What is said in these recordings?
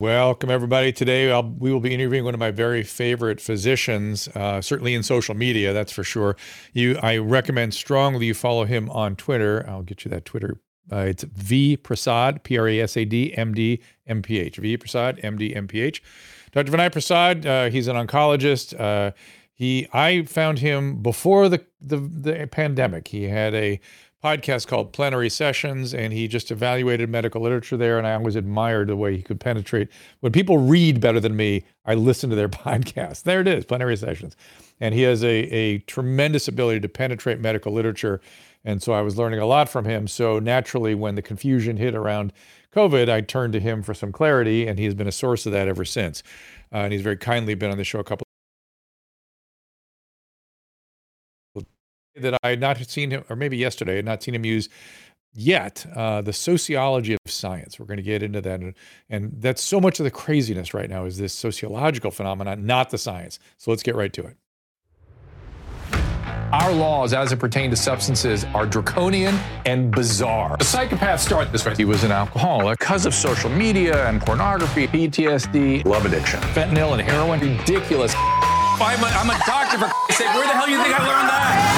Welcome, everybody. Today, I'll, we will be interviewing one of my very favorite physicians, uh, certainly in social media, that's for sure. You, I recommend strongly you follow him on Twitter. I'll get you that Twitter. Uh, it's V Prasad, P R A S A D M D M P H. V Prasad, M D M P H. Dr. Vinay Prasad, uh, he's an oncologist. Uh, he, I found him before the, the the pandemic. He had a podcast called Plenary Sessions, and he just evaluated medical literature there. And I always admired the way he could penetrate. When people read better than me, I listen to their podcast. There it is, Plenary Sessions. And he has a, a tremendous ability to penetrate medical literature. And so I was learning a lot from him. So naturally, when the confusion hit around COVID, I turned to him for some clarity, and he has been a source of that ever since. Uh, and he's very kindly been on the show a couple that I had not seen him, or maybe yesterday, I had not seen him use yet uh, the sociology of science. We're going to get into that. And, and that's so much of the craziness right now is this sociological phenomenon, not the science. So let's get right to it. Our laws, as it pertains to substances, are draconian and bizarre. The psychopaths start this way. He was an alcoholic because of social media and pornography, PTSD, love addiction, fentanyl and heroin. Ridiculous. I'm a, I'm a doctor, for sake. Where the hell do you think I learned that?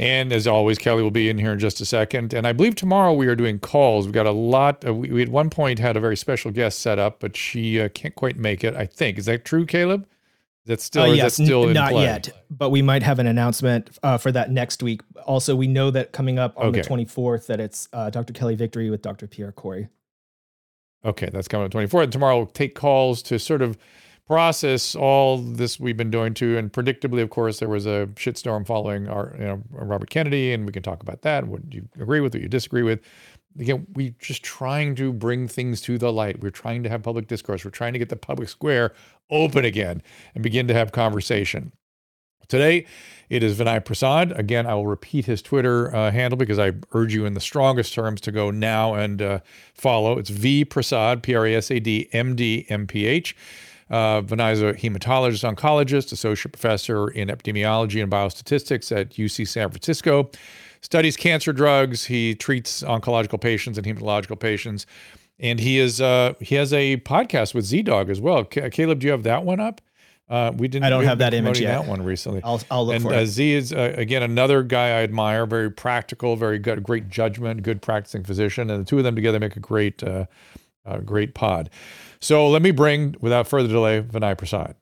And as always, Kelly will be in here in just a second. And I believe tomorrow we are doing calls. We've got a lot. Of, we, we, at one point had a very special guest set up, but she uh, can't quite make it. I think is that true, Caleb? Is that still? Uh, yes, that still n- in not play? yet, but we might have an announcement uh, for that next week. Also, we know that coming up on Okay. the 24th that it's uh, Dr. Kelly Victory with Dr. Pierre Kory. Okay, that's coming on 24th. And tomorrow we'll take calls to sort of process all this we've been doing too. And predictably, of course, there was a shitstorm following our, you know, Robert Kennedy, and we can talk about that. What you agree with, what you disagree with. Again, we're just trying to bring things to the light. We're trying to have public discourse. We're trying to get the public square open again and begin to have conversation. Today, it is Vinay Prasad. Again, I will repeat his Twitter uh, handle because I urge you in the strongest terms to go now and uh, follow. It's V Prasad, P R A S A D M D M P H. Uh, is a hematologist, oncologist, associate professor in epidemiology and biostatistics at UC San Francisco. Studies cancer drugs. He treats oncological patients and hematological patients, and he is uh, he has a podcast with Z Dog as well. Ca- Caleb, do you have that one up? Uh, we didn't. I don't have that image yet. That one recently. I'll, I'll look and for uh, it. Z is uh, again another guy I admire. Very practical, very good, great judgment, good practicing physician, and the two of them together make a great, uh, uh, great pod. So let me bring, without further delay, Vinay Prasad.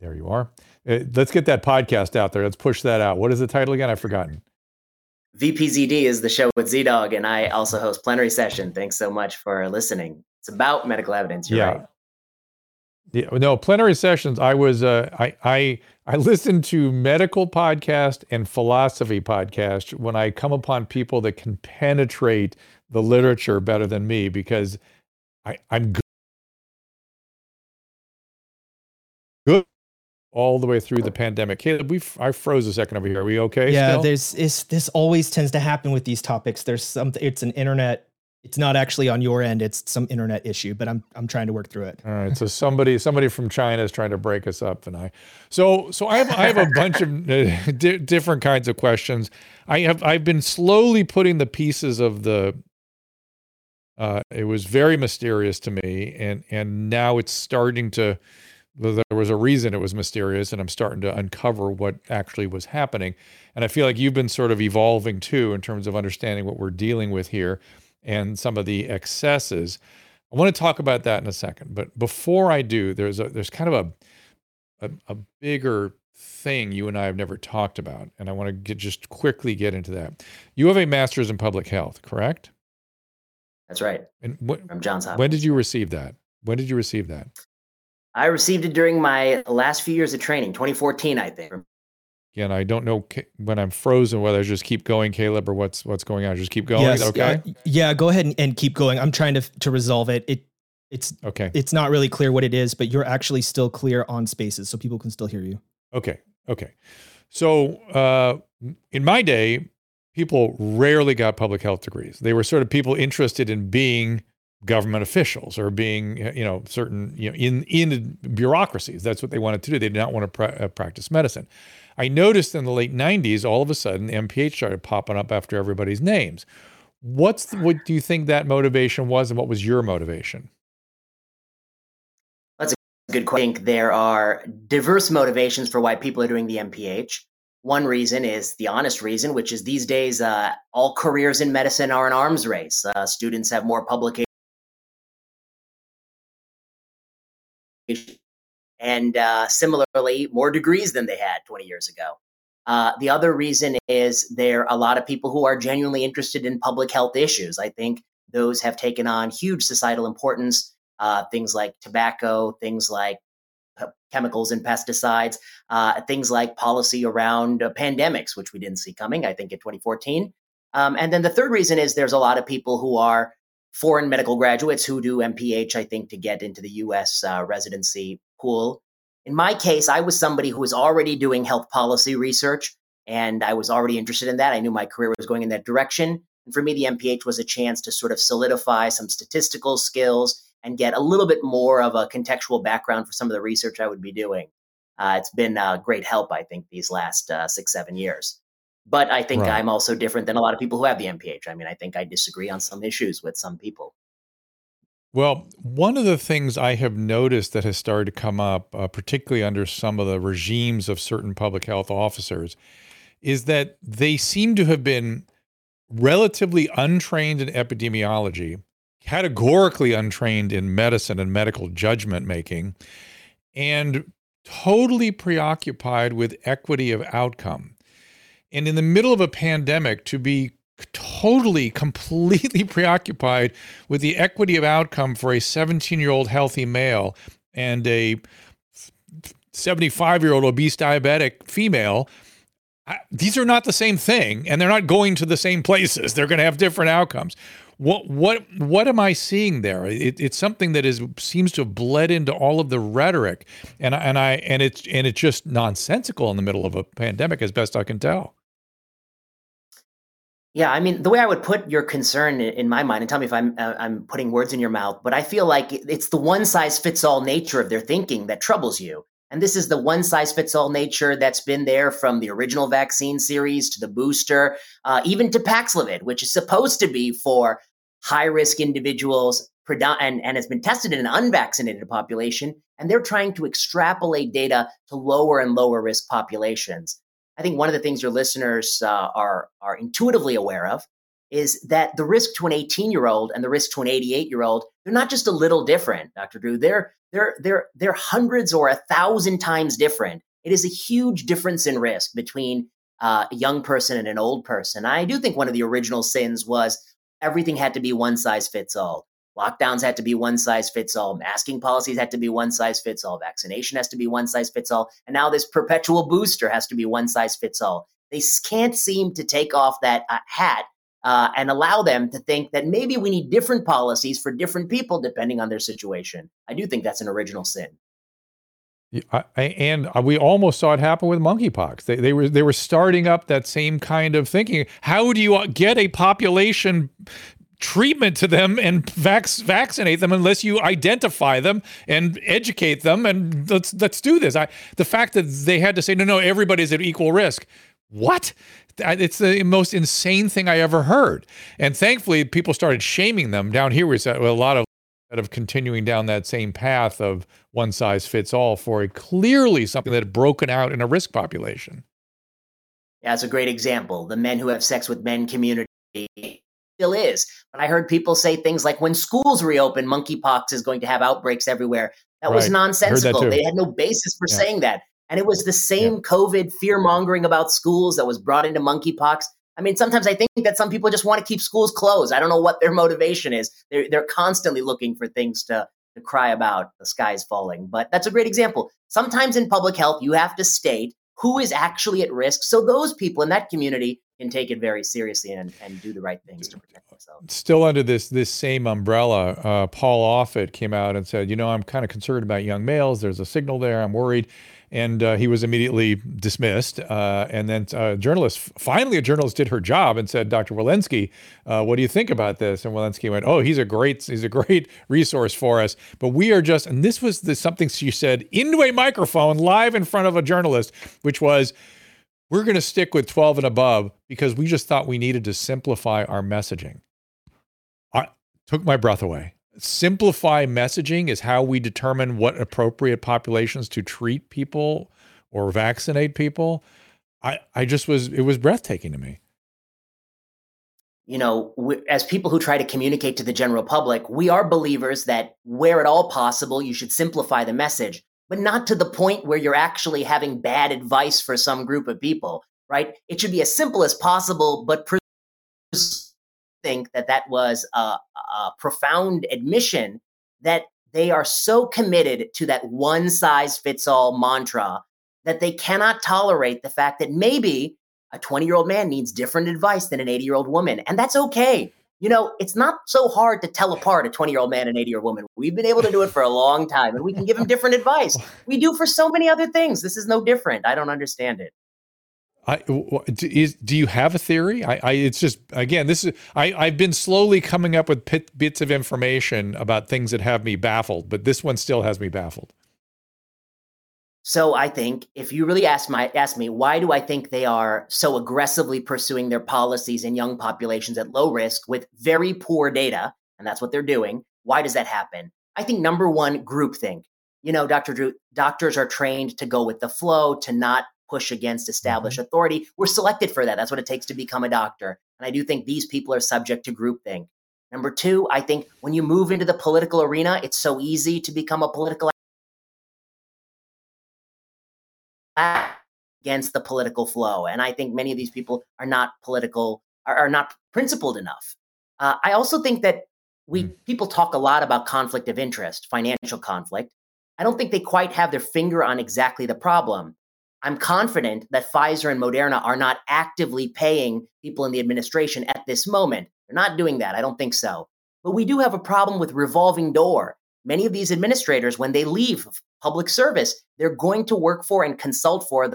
There you are. Uh, let's get that podcast out there. Let's push that out. What is the title again? I've forgotten. VPZD is the show with Z Dog, and I also host Plenary Session. Thanks so much for listening. It's about medical evidence. You're Yeah. right. Yeah, no plenary sessions. I was uh, I I I listened to medical podcast and philosophy podcast when I come upon people that can penetrate the literature better than me because I I'm good, all the way through the pandemic. Caleb, we I froze a second over here. Are we okay? yeah, still? there's is this always tends to happen with these topics. There's some. It's an internet. It's not actually on your end. It's some internet issue, but I'm I'm trying to work through it. All right, so somebody somebody from China is trying to break us up, and I so so I have I have a bunch of uh, di- different kinds of questions. I have I've been slowly putting the pieces of the. Uh, it was very mysterious to me, and and now it's starting to. There was a reason it was mysterious, and I'm starting to uncover what actually was happening. And I feel like you've been sort of evolving too in terms of understanding what we're dealing with here, and some of the excesses. I want to talk about that in a second, but before I do, there's a there's kind of a a, a bigger thing you and I have never talked about, and I want to get, just quickly get into that. You have a master's in public health, correct? That's right. And what, from Johns Hopkins. When did you receive that? When did you receive that? I received it during my last few years of training, 2014, I think. Again, I don't know when I'm frozen whether I just keep going, Caleb, or what's what's going on. Just keep going. Yes, okay. Uh, yeah, go ahead and, and, keep going. I'm trying to to resolve it. It it's okay. It's not really clear what it is, but you're actually still clear on spaces, so people can still hear you. Okay. Okay. So uh, in my day, people rarely got public health degrees. They were sort of people interested in being government officials or being you know certain you know in in bureaucracies. That's what they wanted to do. They did not want to pra- uh, practice medicine. I noticed in the late 90s, all of a sudden, MPH started popping up after everybody's names. What's the, what do you think that motivation was, and what was your motivation? That's a good question. I think there are diverse motivations for why people are doing the MPH. One reason is the honest reason, which is these days, uh, all careers in medicine are an arms race. Uh, students have more publications and uh, similarly, more degrees than they had 20 years ago. Uh, the other reason is there are a lot of people who are genuinely interested in public health issues. I think those have taken on huge societal importance. Uh, things like tobacco, things like chemicals and pesticides, uh, things like policy around uh, pandemics, which we didn't see coming, I think, in 2014. Um, and then the third reason is there's a lot of people who are foreign medical graduates who do MPH, I think, to get into the US uh, residency pool. In my case, I was somebody who was already doing health policy research and I was already interested in that. I knew my career was going in that direction. And for me, the MPH was a chance to sort of solidify some statistical skills and get a little bit more of a contextual background for some of the research I would be doing. Uh, it's been a great help, I think, these last uh, six, seven years. But I think right. I'm also different than a lot of people who have the MPH. I mean, I think I disagree on some issues with some people. Well, one of the things I have noticed that has started to come up, uh, particularly under some of the regimes of certain public health officers, is that they seem to have been relatively untrained in epidemiology, categorically untrained in medicine and medical judgment making, and totally preoccupied with equity of outcome. And in the middle of a pandemic, to be totally, completely preoccupied with the equity of outcome for a 17 year old healthy male and a 75 year old obese diabetic female. these are not the same thing, and they're not going to the same places. They're going to have different outcomes. What what what am I seeing there? It, it's something that is seems to have bled into all of the rhetoric, and and I and it's and it's just nonsensical in the middle of a pandemic, as best I can tell. Yeah, I mean, the way I would put your concern in my mind, and tell me if I'm uh, I'm putting words in your mouth, but I feel like it's the one size fits all nature of their thinking that troubles you. And this is the one size fits all nature that's been there from the original vaccine series to the booster, uh, even to Paxlovid, which is supposed to be for high risk individuals and, and has been tested in an unvaccinated population. And they're trying to extrapolate data to lower and lower risk populations. I think one of the things your listeners uh, are are intuitively aware of is that the risk to an 18 year old and the risk to an 88 year old they're not just a little different, Dr. Drew. They're they're they're they're hundreds or a thousand times different. It is a huge difference in risk between uh, a young person and an old person. I do think one of the original sins was everything had to be one size fits all. Lockdowns had to be one size fits all. Masking policies had to be one size fits all. Vaccination has to be one size fits all. And now this perpetual booster has to be one size fits all. They can't seem to take off that uh, hat uh, and allow them to think that maybe we need different policies for different people depending on their situation. I do think that's an original sin. I, and we almost saw it happen with monkeypox. They, they were they were starting up that same kind of thinking. How do you get a population treatment to them and vac- vaccinate them unless you identify them and educate them and let's let's do this. I the fact that they had to say no no everybody's at equal risk. What? It's the most insane thing I ever heard. And thankfully people started shaming them down here we said a lot of of continuing down that same path of one size fits all for a clearly something that had broken out in a risk population. It's a great example. The men who have sex with men community still is. But I heard people say things like when schools reopen, monkeypox is going to have outbreaks everywhere. That right. was nonsensical. That they had no basis for yeah. saying that. And it was the same yeah. COVID fear mongering about schools that was brought into monkeypox. I mean, sometimes I think that some people just want to keep schools closed. I don't know what their motivation is. They're, they're constantly looking for things to, to cry about the sky's falling. But that's a great example. Sometimes in public health, you have to state who is actually at risk. So those people in that community can take it very seriously and, and do the right things to protect themselves. Still under this this same umbrella, uh, Paul Offit came out and said, you know, I'm kind of concerned about young males. There's a signal there. I'm worried. And uh, he was immediately dismissed. Uh, and then a uh, journalist, finally, a journalist did her job and said, "Dr. Walensky, uh, what do you think about this?" And Walensky went, "Oh, he's a great, he's a great resource for us." But we are just, and this was the, something she said into a microphone live in front of a journalist, which was, we're going to stick with 12 and above because we just thought we needed to simplify our messaging. I took my breath away. Simplify messaging is how we determine what appropriate populations to treat people or vaccinate people. I, I just was, it was breathtaking to me. You know, as people who try to communicate to the general public, we are believers that where at all possible, you should simplify the message but not to the point where you're actually having bad advice for some group of people, right? It should be as simple as possible, but think that that was a, a profound admission that they are so committed to that one size fits all mantra that they cannot tolerate the fact that maybe a 20 year old man needs different advice than an 80 year old woman. And that's okay you know, it's not so hard to tell apart a 20 year old man and 80 year old woman. We've been able to do it for a long time and we can give them different advice. We do for so many other things. This is no different. I don't understand it. I, is, do you have a theory? I, I, it's just again, this is I, I've been slowly coming up with pit, bits of information about things that have me baffled, but this one still has me baffled. So I think if you really ask my ask me why do I think they are so aggressively pursuing their policies in young populations at low risk with very poor data, and that's what they're doing. Why does that happen? I think number one, groupthink. You know, Dr. Drew, doctors are trained to go with the flow, to not push against established mm-hmm. authority. We're selected for that. That's what it takes to become a doctor. And I do think these people are subject to groupthink. Number two, I think when you move into the political arena, it's so easy to become a political against the political flow. And I think many of these people are not political, are, are not principled enough. Uh, I also think that we mm. people talk a lot about conflict of interest, financial conflict. I don't think they quite have their finger on exactly the problem. I'm confident that Pfizer and Moderna are not actively paying people in the administration at this moment. They're not doing that. I don't think so. But we do have a problem with revolving door. Many of these administrators, when they leave public service, they're going to work for and consult for the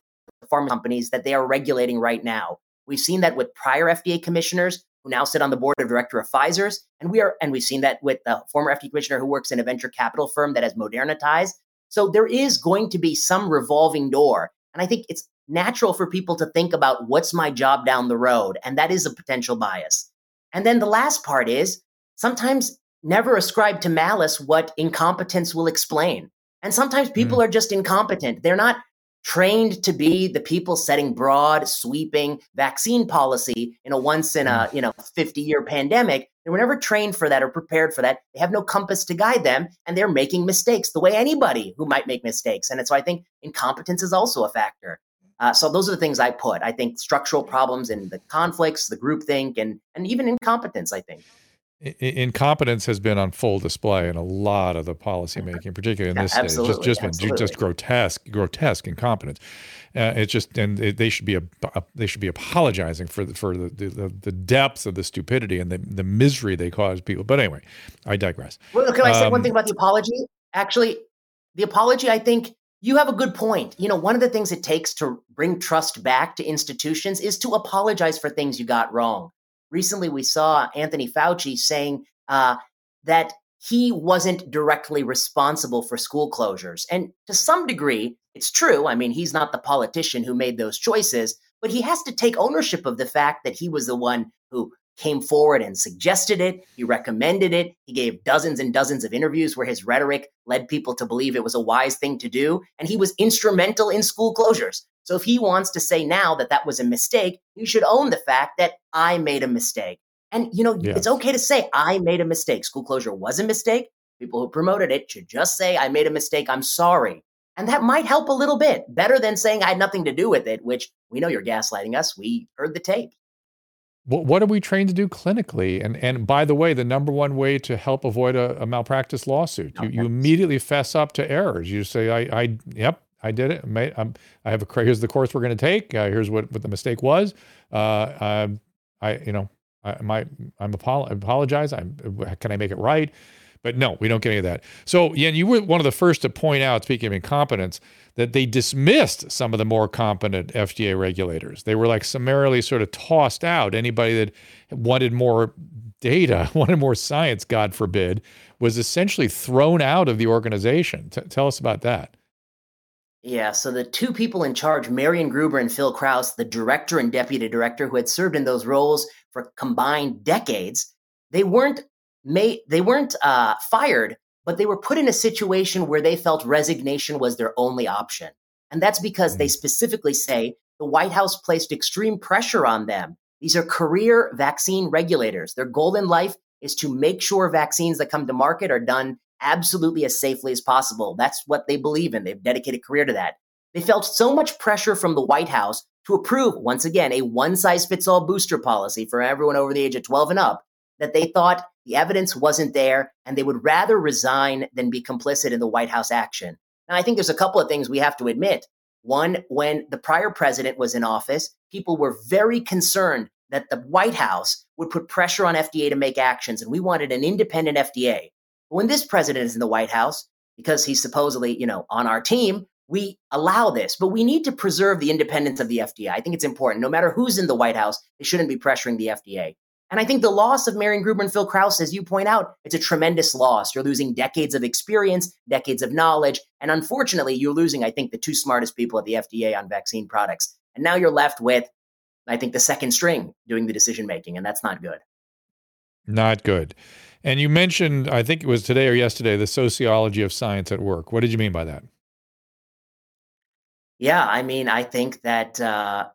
pharma companies that they are regulating right now. We've seen that with prior FDA commissioners who now sit on the board of director of Pfizer's, and we are, and we've seen that with the former FDA commissioner who works in a venture capital firm that has Moderna ties. So there is going to be some revolving door, and I think it's natural for people to think about what's my job down the road, and that is a potential bias. And then the last part is sometimes never ascribe to malice what incompetence will explain. And sometimes people mm. are just incompetent. They're not trained to be the people setting broad, sweeping vaccine policy in a once in a, mm. you know, 50 year pandemic. They were never trained for that or prepared for that. They have no compass to guide them and they're making mistakes the way anybody who might make mistakes. And so I think incompetence is also a factor. Uh, so those are the things I put. I think structural problems in the conflicts, the groupthink, and and even incompetence. I think incompetence has been on full display in a lot of the policymaking, particularly in this yeah, state. Just, just been just grotesque, grotesque incompetence. Uh, it's just, and it, they should be a, a, they should be apologizing for the, for the, the, the depth of the stupidity and the, the misery they cause people. But anyway, I digress. Well, can I say um, one thing about the apology? Actually, the apology, I think you have a good point. You know, one of the things it takes to bring trust back to institutions is to apologize for things you got wrong recently we saw Anthony Fauci saying uh, that he wasn't directly responsible for school closures. And to some degree, it's true. I mean, he's not the politician who made those choices, but he has to take ownership of the fact that he was the one who came forward and suggested it. He recommended it. He gave dozens and dozens of interviews where his rhetoric led people to believe it was a wise thing to do. And he was instrumental in school closures. So if he wants to say now that that was a mistake, he should own the fact that I made a mistake. And, you know, yes. it's okay to say, I made a mistake. School closure was a mistake. People who promoted it should just say, I made a mistake. I'm sorry. And that might help a little bit, better than saying I had nothing to do with it, which we know you're gaslighting us. We heard the tape. What, what are we trained to do clinically? And and by the way, the number one way to help avoid a, a malpractice lawsuit, you, you immediately fess up to errors. You say, I, I yep, I did it. I, I'm, I have a here's the course we're going to take. Uh, here's what, what the mistake was. Uh, um, I you know I my I'm apolo- apologize. I'm can I make it right? But no, we don't get any of that. So, yeah, you were one of the first to point out, speaking of incompetence, that they dismissed some of the more competent FDA regulators. They were like summarily sort of tossed out. Anybody that wanted more data, wanted more science, God forbid, was essentially thrown out of the organization. T- tell us about that. Yeah, so the two people in charge, Marion Gruber and Phil Krause, the director and deputy director who had served in those roles for combined decades, they weren't may they weren't uh, fired, but they were put in a situation where they felt resignation was their only option. And that's because they mm. specifically say the White House placed extreme pressure on them. These are career vaccine regulators. Their goal in life is to make sure vaccines that come to market are done absolutely as safely as possible. That's what they believe in. They've dedicated a career to that. They felt so much pressure from the White House to approve, once again, a one size fits all booster policy for everyone over the age of 12 and up that they thought the evidence wasn't there and they would rather resign than be complicit in the White House action. Now, I think there's a couple of things we have to admit. One, when the prior president was in office, people were very concerned that the White House would put pressure on FDA to make actions, and we wanted an independent FDA. But when this president is in the White House, because he's supposedly, you know, on our team, we allow this, but we need to preserve the independence of the FDA. I think it's important. No matter who's in the White House, they shouldn't be pressuring the FDA. And I think the loss of Marion Gruber and Phil Krause, as you point out, it's a tremendous loss. You're losing decades of experience, decades of knowledge, and unfortunately, you're losing, I think, the two smartest people at the FDA on vaccine products. And now you're left with, I think, the second string doing the decision making, and that's not good. Not good. And you mentioned, I think it was today or yesterday, the sociology of science at work. What did you mean by that? Yeah, I mean, I think that uh,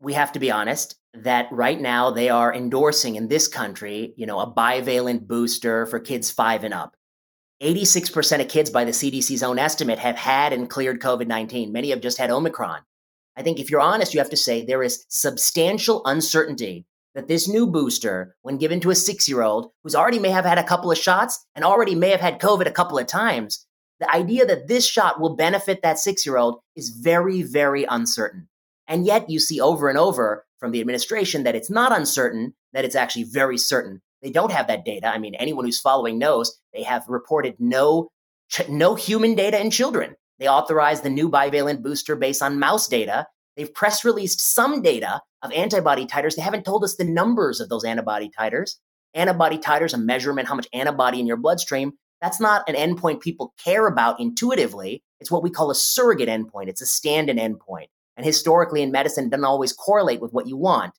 we have to be honest that right now they are endorsing in this country, you know, a bivalent booster for kids five and up. 86% of kids, by the CDC's own estimate, have had and cleared COVID 19. Many have just had Omicron. I think if you're honest, you have to say there is substantial uncertainty that this new booster, when given to a six year old who's already may have had a couple of shots and already may have had COVID a couple of times, the idea that this shot will benefit that six year old is very, very uncertain. And yet you see over and over from the administration that it's not uncertain, that it's actually very certain. They don't have that data. I mean, anyone who's following knows they have reported no, no human data in children. They authorized the new bivalent booster based on mouse data. They've press released some data of antibody titers. They haven't told us the numbers of those antibody titers. Antibody titers, a measurement, how much antibody in your bloodstream. That's not an endpoint people care about intuitively. It's what we call a surrogate endpoint. It's a stand in endpoint. And historically in medicine, doesn't always correlate with what you want.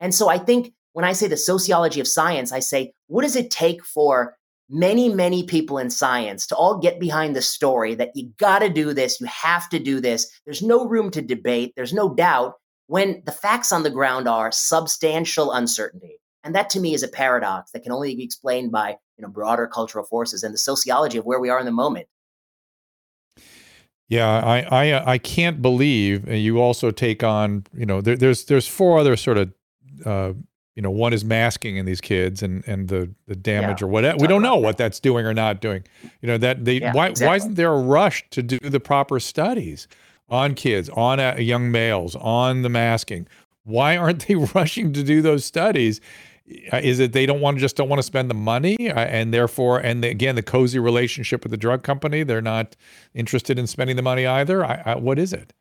And so I think when I say the sociology of science, I say, what does it take for many, many people in science to all get behind the story that you got to do this, you have to do this. There's no room to debate, there's no doubt when the facts on the ground are substantial uncertainty. And that to me is a paradox that can only be explained by you know broader cultural forces and the sociology of where we are in the moment. Yeah, I I uh, I can't believe you also take on you know there, there's there's four other sort of uh, you know one is masking in these kids and and the the damage yeah, or whatever we don't know what that's doing or not doing. You know that they yeah, why exactly. why isn't there a rush to do the proper studies on kids on uh, young males on the masking? Why aren't they rushing to do those studies is it they don't want to just don't want to spend the money uh, and therefore and the, again the cozy relationship with the drug company they're not interested in spending the money either? I, I, what is it?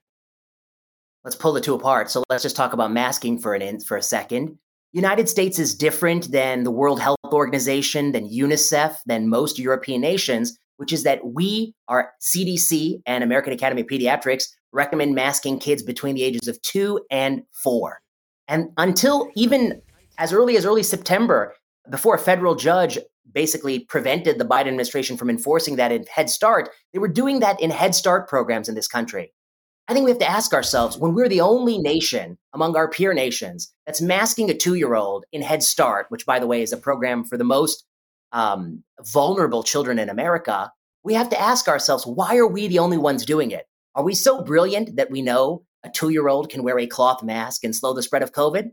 Let's pull the two apart. So let's just talk about masking for an in, for a second. United states is different than the world health organization than unicef than most european nations which is that we our cdc and american academy of pediatrics recommend masking kids between the ages of two and four. And until even as early as early September, before a federal judge basically prevented the Biden administration from enforcing that in Head Start, they were doing that in Head Start programs in this country. I think we have to ask ourselves when we're the only nation among our peer nations that's masking a two year old in Head Start, which, by the way, is a program for the most um, vulnerable children in America, we have to ask ourselves why are we the only ones doing it? Are we so brilliant that we know a two year old can wear a cloth mask and slow the spread of COVID?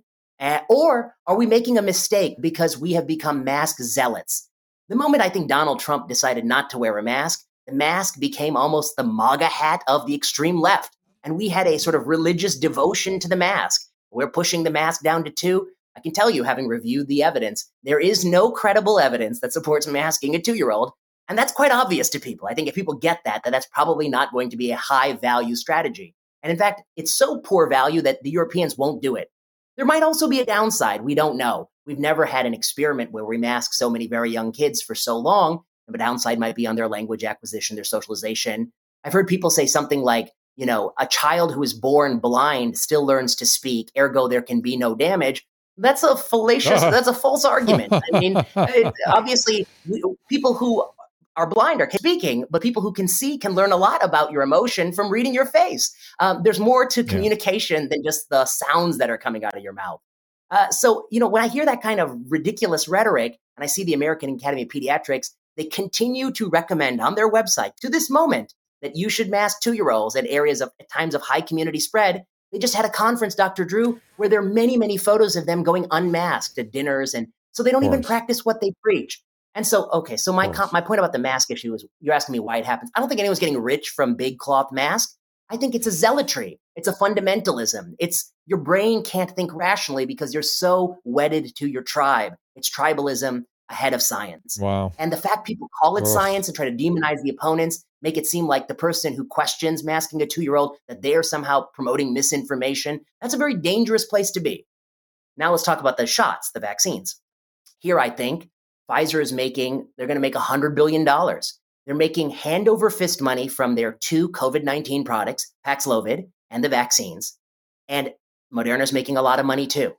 Or are we making a mistake because we have become mask zealots? The moment I think Donald Trump decided not to wear a mask, the mask became almost the MAGA hat of the extreme left. And we had a sort of religious devotion to the mask. We're pushing the mask down to two. I can tell you, having reviewed the evidence, there is no credible evidence that supports masking a two year old. And that's quite obvious to people. I think if people get that, that that's probably not going to be a high value strategy. And in fact, it's so poor value that the Europeans won't do it. There might also be a downside. We don't know. We've never had an experiment where we mask so many very young kids for so long. The downside might be on their language acquisition, their socialization. I've heard people say something like, you know, a child who is born blind still learns to speak, ergo, there can be no damage. That's a fallacious, that's a false argument. I mean, obviously, we, people who are blind are speaking, but people who can see can learn a lot about your emotion from reading your face. Um, there's more to communication yeah. than just the sounds that are coming out of your mouth. Uh, so, you know, when I hear that kind of ridiculous rhetoric and I see the American Academy of Pediatrics, they continue to recommend on their website to this moment that you should mask two year olds at areas of at times of high community spread. They just had a conference, Dr. Drew, where there are many, many photos of them going unmasked at dinners. And so they don't even practice what they preach. And so, okay, so my com- my point about the mask issue is you're asking me why it happens. I don't think anyone's getting rich from big cloth masks. I think it's a zealotry. It's a fundamentalism. It's your brain can't think rationally because you're so wedded to your tribe. It's tribalism ahead of science. Wow. And the fact people call it science and try to demonize the opponents, make it seem like the person who questions masking a two year old, that they are somehow promoting misinformation, that's a very dangerous place to be. Now let's talk about the shots, the vaccines. Here, I think Pfizer is making, they're going to make $100 billion. They're making hand over fist money from their two COVID 19 products, Paxlovid and the vaccines. And Moderna is making a lot of money too.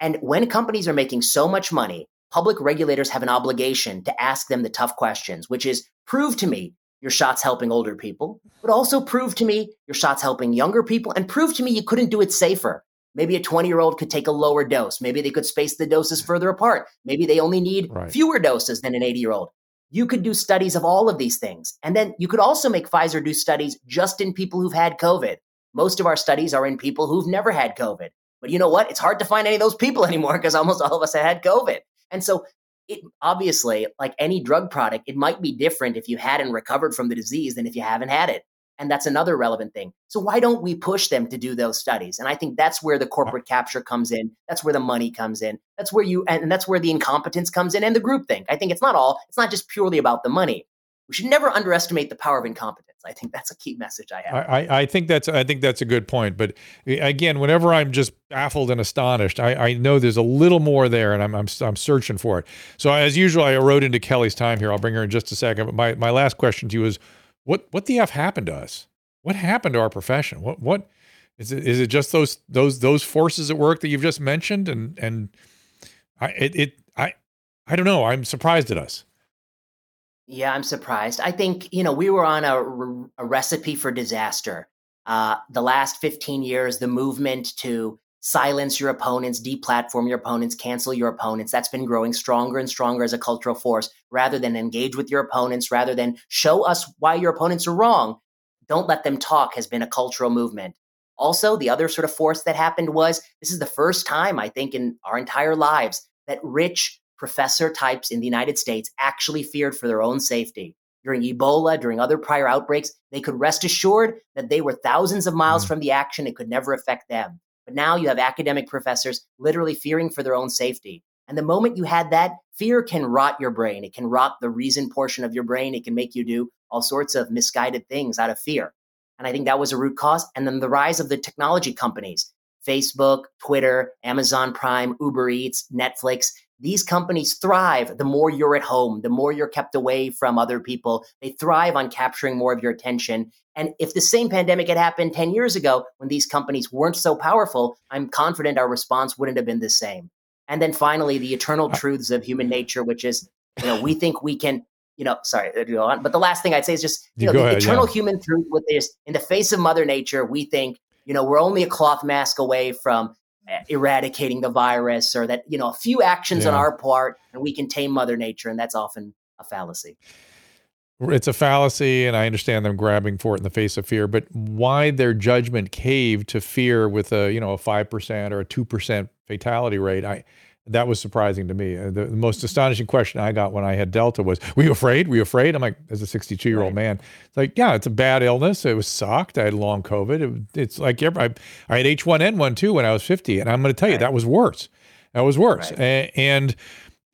And when companies are making so much money, public regulators have an obligation to ask them the tough questions, which is prove to me your shot's helping older people, but also prove to me your shot's helping younger people, and prove to me you couldn't do it safer. Maybe a 20 year old could take a lower dose. Maybe they could space the doses further apart. Maybe they only need right. fewer doses than an 80 year old. You could do studies of all of these things. And then you could also make Pfizer do studies just in people who've had COVID. Most of our studies are in people who've never had COVID. But you know what? It's hard to find any of those people anymore because almost all of us have had COVID. And so it obviously, like any drug product, it might be different if you hadn't recovered from the disease than if you haven't had it. And that's another relevant thing. So why don't we push them to do those studies? And I think that's where the corporate capture comes in. That's where the money comes in. That's where you and that's where the incompetence comes in and the group think. I think it's not all, it's not just purely about the money. We should never underestimate the power of incompetence. I think that's a key message I have. I, I think that's I think that's a good point. But eh, again, whenever I'm just baffled and astonished, I, I know there's a little more there, and I'm, I'm I'm searching for it. So as usual, I wrote into Kelly's time here. I'll bring her in just a second. But my my last question to you is what what the f happened to us? What happened to our profession? What what is it? Is it just those those those forces at work that you've just mentioned? And and I it, it I I don't know. I'm surprised at us. Yeah, I'm surprised. I think you know we were on a, a recipe for disaster. Uh, the last 15 years, the movement to silence your opponents, deplatform your opponents, cancel your opponents. That's been growing stronger and stronger as a cultural force rather than engage with your opponents, rather than show us why your opponents are wrong. Don't let them talk has been a cultural movement. Also, the other sort of force that happened was this is the first time, I think, in our entire lives that rich professor types in the United States actually feared for their own safety. During Ebola, during other prior outbreaks, they could rest assured that they were thousands of miles mm. from the action. It could never affect them. But now you have academic professors literally fearing for their own safety. And the moment you had that, fear can rot your brain. It can rot the reason portion of your brain. It can make you do all sorts of misguided things out of fear. And I think that was a root cause. And then the rise of the technology companies Facebook, Twitter, Amazon Prime, Uber Eats, Netflix. These companies thrive the more you're at home, the more you're kept away from other people. They thrive on capturing more of your attention. And if the same pandemic had happened 10 years ago when these companies weren't so powerful, I'm confident our response wouldn't have been the same. And then finally, the eternal truths of human nature, which is, you know, we think we can you know, sorry, go on. But the last thing I'd say is just, you, You know, the ahead, eternal yeah. human truth with this in the face of Mother Nature, we think, you know, we're only a cloth mask away from uh, eradicating the virus or that, you know, a few actions on our part and we can tame Mother Nature. And that's often a fallacy. it's a fallacy and i understand them grabbing for it in the face of fear but why their judgment caved to fear with a you know a 5% or a 2% fatality rate i that was surprising to me Uh, the, the most astonishing question i got when i had delta was were you afraid were you afraid i'm like as a 62 year old Right. man it's like yeah it's a bad illness it was sucked i had long covid it, it's like every- I, I had h1n1 too when i was 50 and i'm going to tell you Right. that was worse that was worse Right. A- and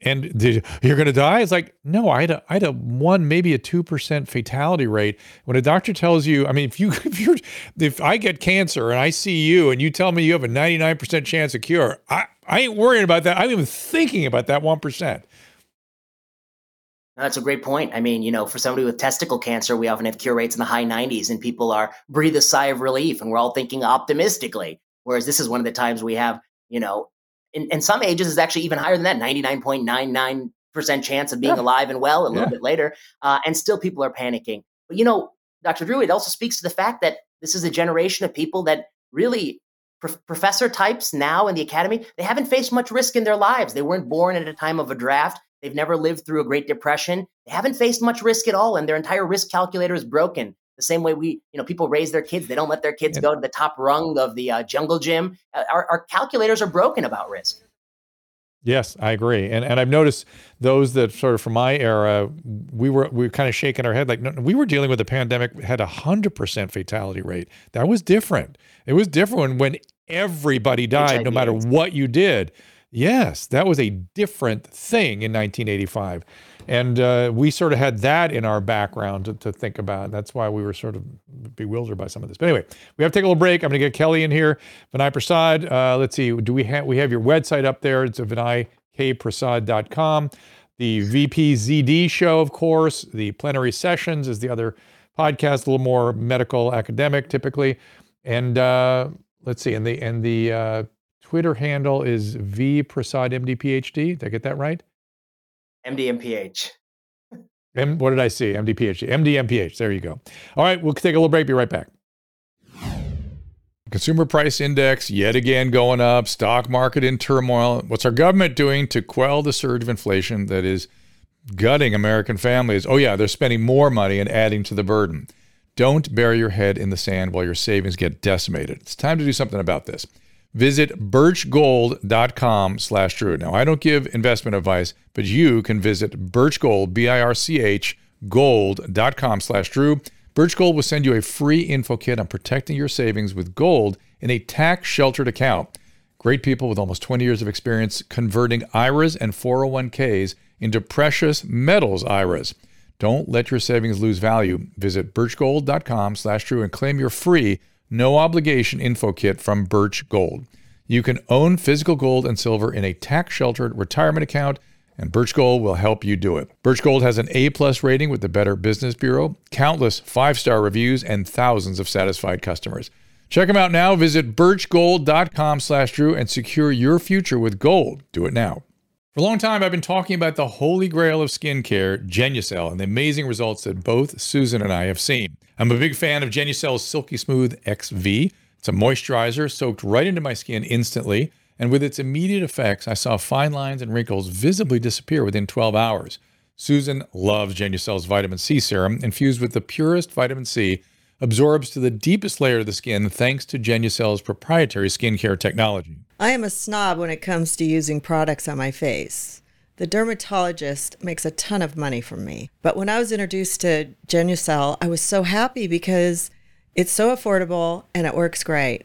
and did, you're going to die? It's like, no, I had a, I had a one, maybe a 2% fatality rate. When a doctor tells you, I mean, if you, if you're, if I get cancer and I see you and you tell me you have a 99% chance of cure, I, I ain't worrying about that. I'm even thinking about that 1%. That's a great point. I mean, you know, for somebody with testicle cancer, we often have cure rates in the high 90s and people are breathe a sigh of relief and we're all thinking optimistically. Whereas this is one of the times we have, you know, in, in some ages is actually even higher than that 99.99% chance of being Yeah. alive and well a little Yeah. bit later. Uh, and still people are panicking. But, you know, Dr. Drew, it also speaks to the fact that this is a generation of people that really prof- professor types now in the academy they haven't faced much risk in their lives they weren't born at a time of a draft they've never lived through a great depression they haven't faced much risk at all and their entire risk calculator is broken the same way we you know people raise their kids they don't let their kids Yeah. go to the top rung of the uh, jungle gym Uh, our, our calculators are broken about risk Yes, I agree. And and I've noticed those that sort of from my era, we were we were kind of shaking our head like no, we were dealing with a pandemic that had a hundred percent fatality rate. That was different. It was different when, when everybody died, no matter AIDS. what you did. Yes, that was a different thing in 1985. And uh, we sort of had that in our background to, to think about. That's why we were sort of bewildered by some of this. But anyway, we have to take a little break. I'm going to get Kelly in here. Vinay Prasad. Uh, let's see. Do we have we have your website up there? It's vinaykprasad.com. The VPZD show, of course. The plenary sessions is the other podcast, a little more medical academic typically. And uh, let's see. And the and the uh, Twitter handle is V Prasad MD PhD. Did I get that right? mdmph M, what did I see? MD PhD. MD MPH. There you go. All right, we'll take a little break. Be right back. Consumer price index yet again going up. Stock market in turmoil. What's our government doing to quell the surge of inflation that is gutting American families? Oh yeah, they're spending more money and adding to the burden. Don't bury your head in the sand while your savings get decimated. It's time to do something about this. Visit birchgold.com slash Drew. Now, I don't give investment advice, but you can visit birchgold, B-I-R-C-H, gold.com slash Drew. Birch Gold will send you a free info kit on protecting your savings with gold in a tax-sheltered account. Great people with almost 20 years of experience converting IRAs and 401ks into precious metals IRAs. Don't let your savings lose value. Visit birchgold.com slash Drew and claim your free, no obligation info kit from Birch Gold. You can own physical gold and silver in a tax sheltered retirement account, and Birch Gold will help you do it. Birch Gold has an A plus rating with the Better Business Bureau, countless five star reviews, and thousands of satisfied customers. Check them out now. Visit birchgold.com slash Drew and secure your future with gold. Do it now. For a long time, I've been talking about the holy grail of skincare, Genucel, and the amazing results that both Susan and I have seen. I'm a big fan of Genucel's Silky Smooth XV. It's a moisturizer soaked right into my skin instantly, and with its immediate effects, I saw fine lines and wrinkles visibly disappear within 12 hours. Susan loves Genucel's vitamin C serum, infused with the purest vitamin C, absorbs to the deepest layer of the skin thanks to Genucel's proprietary skincare technology. I am a snob when it comes to using products on my face. The dermatologist makes a ton of money from me. But when I was introduced to Genucel, I was so happy because it's so affordable and it works great.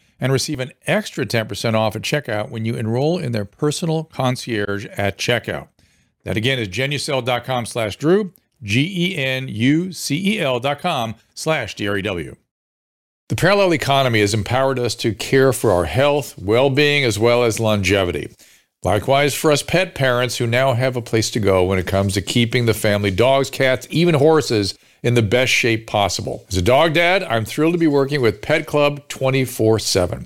and receive an extra 10% off at checkout when you enroll in their personal concierge at checkout. That again is genucel.com slash Drew, G E N U C E L dot com slash D R E W. The parallel economy has empowered us to care for our health, well being, as well as longevity. Likewise, for us pet parents who now have a place to go when it comes to keeping the family dogs, cats, even horses in the best shape possible. As a dog dad, I'm thrilled to be working with Pet Club 24 7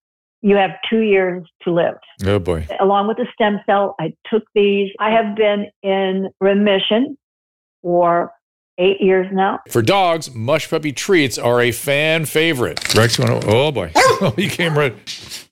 you have two years to live. Oh boy. Along with the stem cell, I took these. I have been in remission for eight years now. For dogs, mush puppy treats are a fan favorite. Rex, to, oh boy. oh, he came right.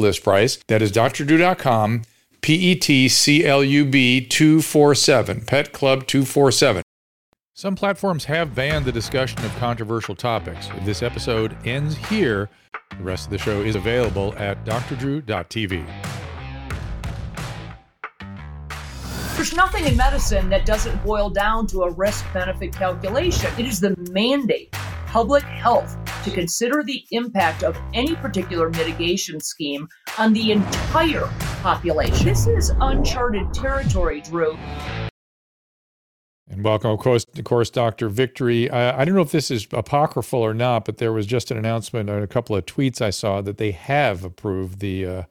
list price. That is drdrew.com P E T C L U B 247, Pet Club 247. Some platforms have banned the discussion of controversial topics. This episode ends here, the rest of the show is available at drdrew.tv. There's nothing in medicine that doesn't boil down to a risk benefit calculation. It is the mandate public health to consider the impact of any particular mitigation scheme on the entire population. This is uncharted territory, Drew. And welcome, of course, of course Dr. Victory. I, I, don't know if this is apocryphal or not, but there was just an announcement and a couple of tweets I saw that they have approved the uh,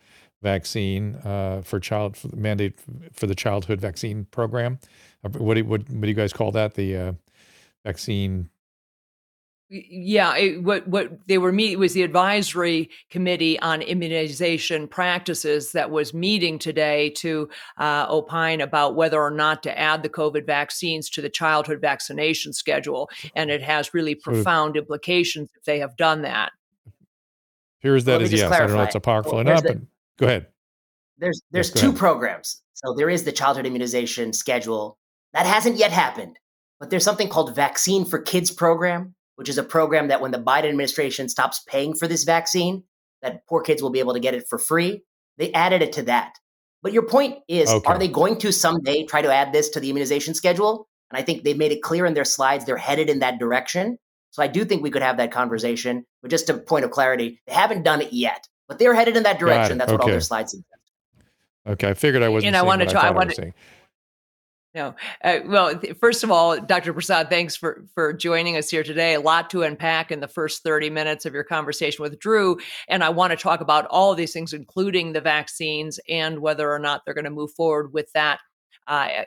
vaccine uh, for child for the mandate for the childhood vaccine program. Uh, what do, what, what do you guys call that? The uh, vaccine yeah, it, what what they were meeting was the advisory committee on immunization practices that was meeting today to uh, opine about whether or not to add the COVID vaccines to the childhood vaccination schedule, and it has really profound implications if they have done that. Here's that as yes. Clarify. I don't know if it's apocryphal well, or not, the, but go ahead. There's there's yes, two ahead. programs. So there is the childhood immunization schedule that hasn't yet happened, but there's something called Vaccine for Kids program which is a program that when the Biden administration stops paying for this vaccine, that poor kids will be able to get it for free. They added it to that. But your point is, okay. are they going to someday try to add this to the immunization schedule? And I think they've made it clear in their slides they're headed in that direction. So I do think we could have that conversation. But just a point of clarity, they haven't done it yet, but they're headed in that direction. That's okay. what all their slides suggest. Okay, I figured I wasn't. And I wanted to. I, I wanted. No. Uh, well, first of all, Dr. Prasad, thanks for for joining us here today. A lot to unpack in the first 30 minutes of your conversation with Drew, and I want to talk about all of these things including the vaccines and whether or not they're going to move forward with that uh,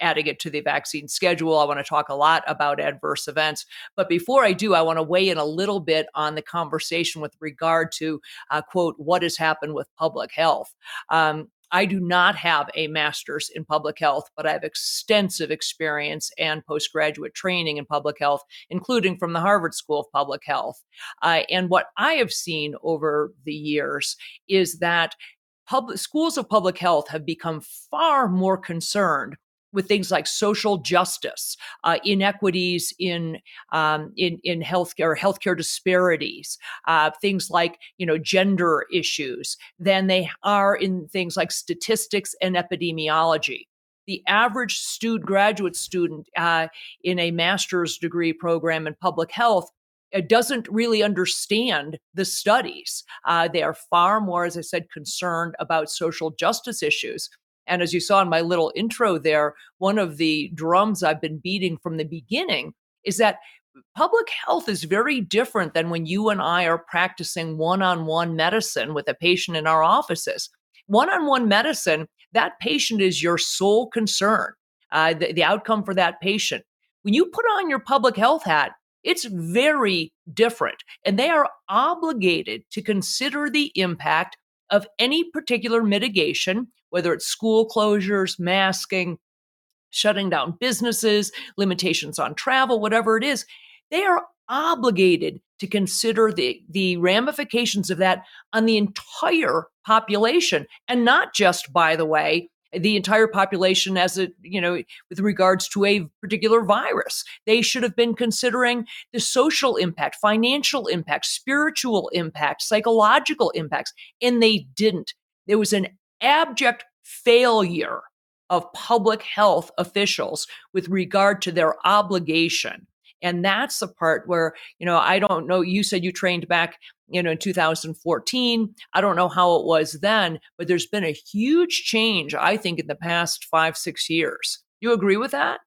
adding it to the vaccine schedule. I want to talk a lot about adverse events. But before I do, I want to weigh in a little bit on the conversation with regard to, uh, quote, what has happened with public health. Um, I do not have a master's in public health, but I have extensive experience and postgraduate training in public health, including from the Harvard School of Public Health. Uh, and what I have seen over the years is that public schools of public health have become far more concerned with things like social justice, uh, inequities in um, in in healthcare, healthcare disparities, uh, things like you know gender issues, than they are in things like statistics and epidemiology. The average student, graduate student uh, in a master's degree program in public health uh, doesn't really understand the studies. Uh, they are far more, as I said, concerned about social justice issues. And as you saw in my little intro there, one of the drums I've been beating from the beginning is that public health is very different than when you and I are practicing one on one medicine with a patient in our offices. One on one medicine, that patient is your sole concern, uh, the, the outcome for that patient. When you put on your public health hat, it's very different. And they are obligated to consider the impact of any particular mitigation whether it's school closures, masking, shutting down businesses, limitations on travel, whatever it is, they are obligated to consider the, the ramifications of that on the entire population and not just, by the way, the entire population as a you know with regards to a particular virus. They should have been considering the social impact financial impact spiritual impact psychological impacts and they didn't. There was an abject failure of public health officials with regard to their obligation and that's the part where, you know, I don't know. You said you trained back, you know, in 2014. I don't know how it was then, but there's been a huge change, I think, in the past five, six years. You agree with that?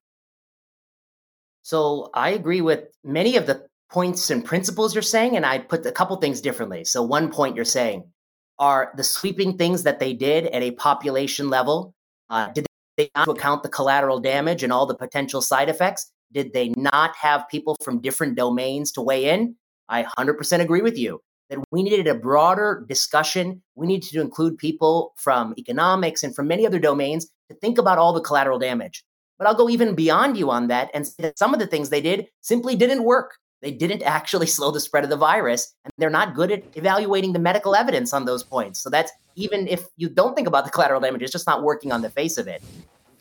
So I agree with many of the points and principles you're saying, and I put a couple things differently. So one point you're saying are the sweeping things that they did at a population level. Uh, did they not account the collateral damage and all the potential side effects? Did they not have people from different domains to weigh in? I 100% agree with you that we needed a broader discussion. We needed to include people from economics and from many other domains to think about all the collateral damage. But I'll go even beyond you on that and say that some of the things they did simply didn't work. They didn't actually slow the spread of the virus, and they're not good at evaluating the medical evidence on those points. So that's even if you don't think about the collateral damage, it's just not working on the face of it.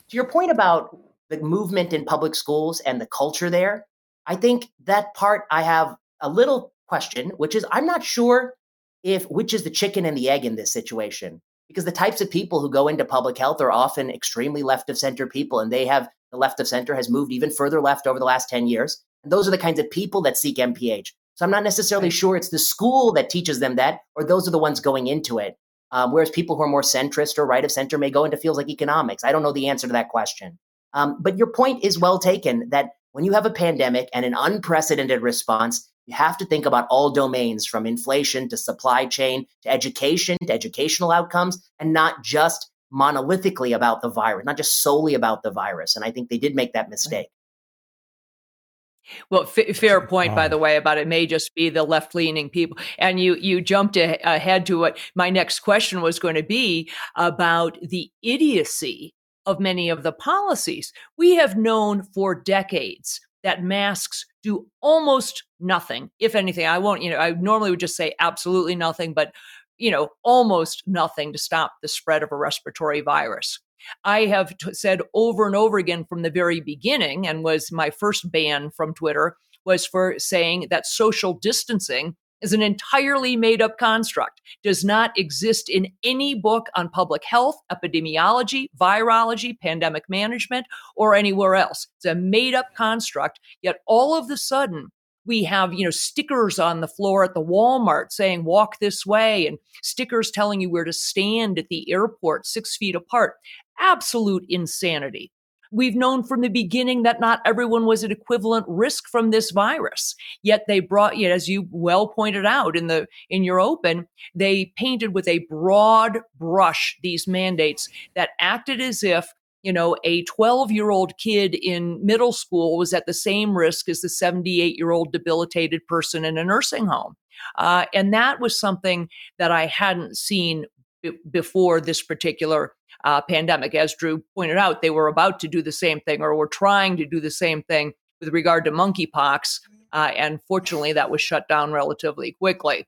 To your point about the movement in public schools and the culture there, I think that part I have a little question, which is I'm not sure if which is the chicken and the egg in this situation. Because the types of people who go into public health are often extremely left of center people, and they have the left of center has moved even further left over the last 10 years. Those are the kinds of people that seek MPH. So I'm not necessarily sure it's the school that teaches them that, or those are the ones going into it. Um, whereas people who are more centrist or right of center may go into fields like economics. I don't know the answer to that question. Um, but your point is well taken that when you have a pandemic and an unprecedented response, you have to think about all domains from inflation to supply chain to education to educational outcomes and not just monolithically about the virus, not just solely about the virus. And I think they did make that mistake. Well, f- fair point, by the way, about it may just be the left-leaning people. And you you jumped a- ahead to what my next question was going to be about the idiocy of many of the policies. We have known for decades that masks do almost nothing, if anything. I won't, you know, I normally would just say absolutely nothing, but, you know, almost nothing to stop the spread of a respiratory virus. I have t- said over and over again from the very beginning, and was my first ban from Twitter, was for saying that social distancing is an entirely made up construct, does not exist in any book on public health, epidemiology, virology, pandemic management, or anywhere else. It's a made up construct. Yet all of the sudden, we have you know stickers on the floor at the Walmart saying walk this way and stickers telling you where to stand at the airport 6 feet apart absolute insanity We've known from the beginning that not everyone was at equivalent risk from this virus. Yet they brought, yet as you well pointed out in the in your open, they painted with a broad brush these mandates that acted as if you know, a 12 year old kid in middle school was at the same risk as the 78 year old debilitated person in a nursing home. Uh, and that was something that I hadn't seen b- before this particular uh, pandemic. As Drew pointed out, they were about to do the same thing or were trying to do the same thing with regard to monkeypox. Uh, and fortunately, that was shut down relatively quickly.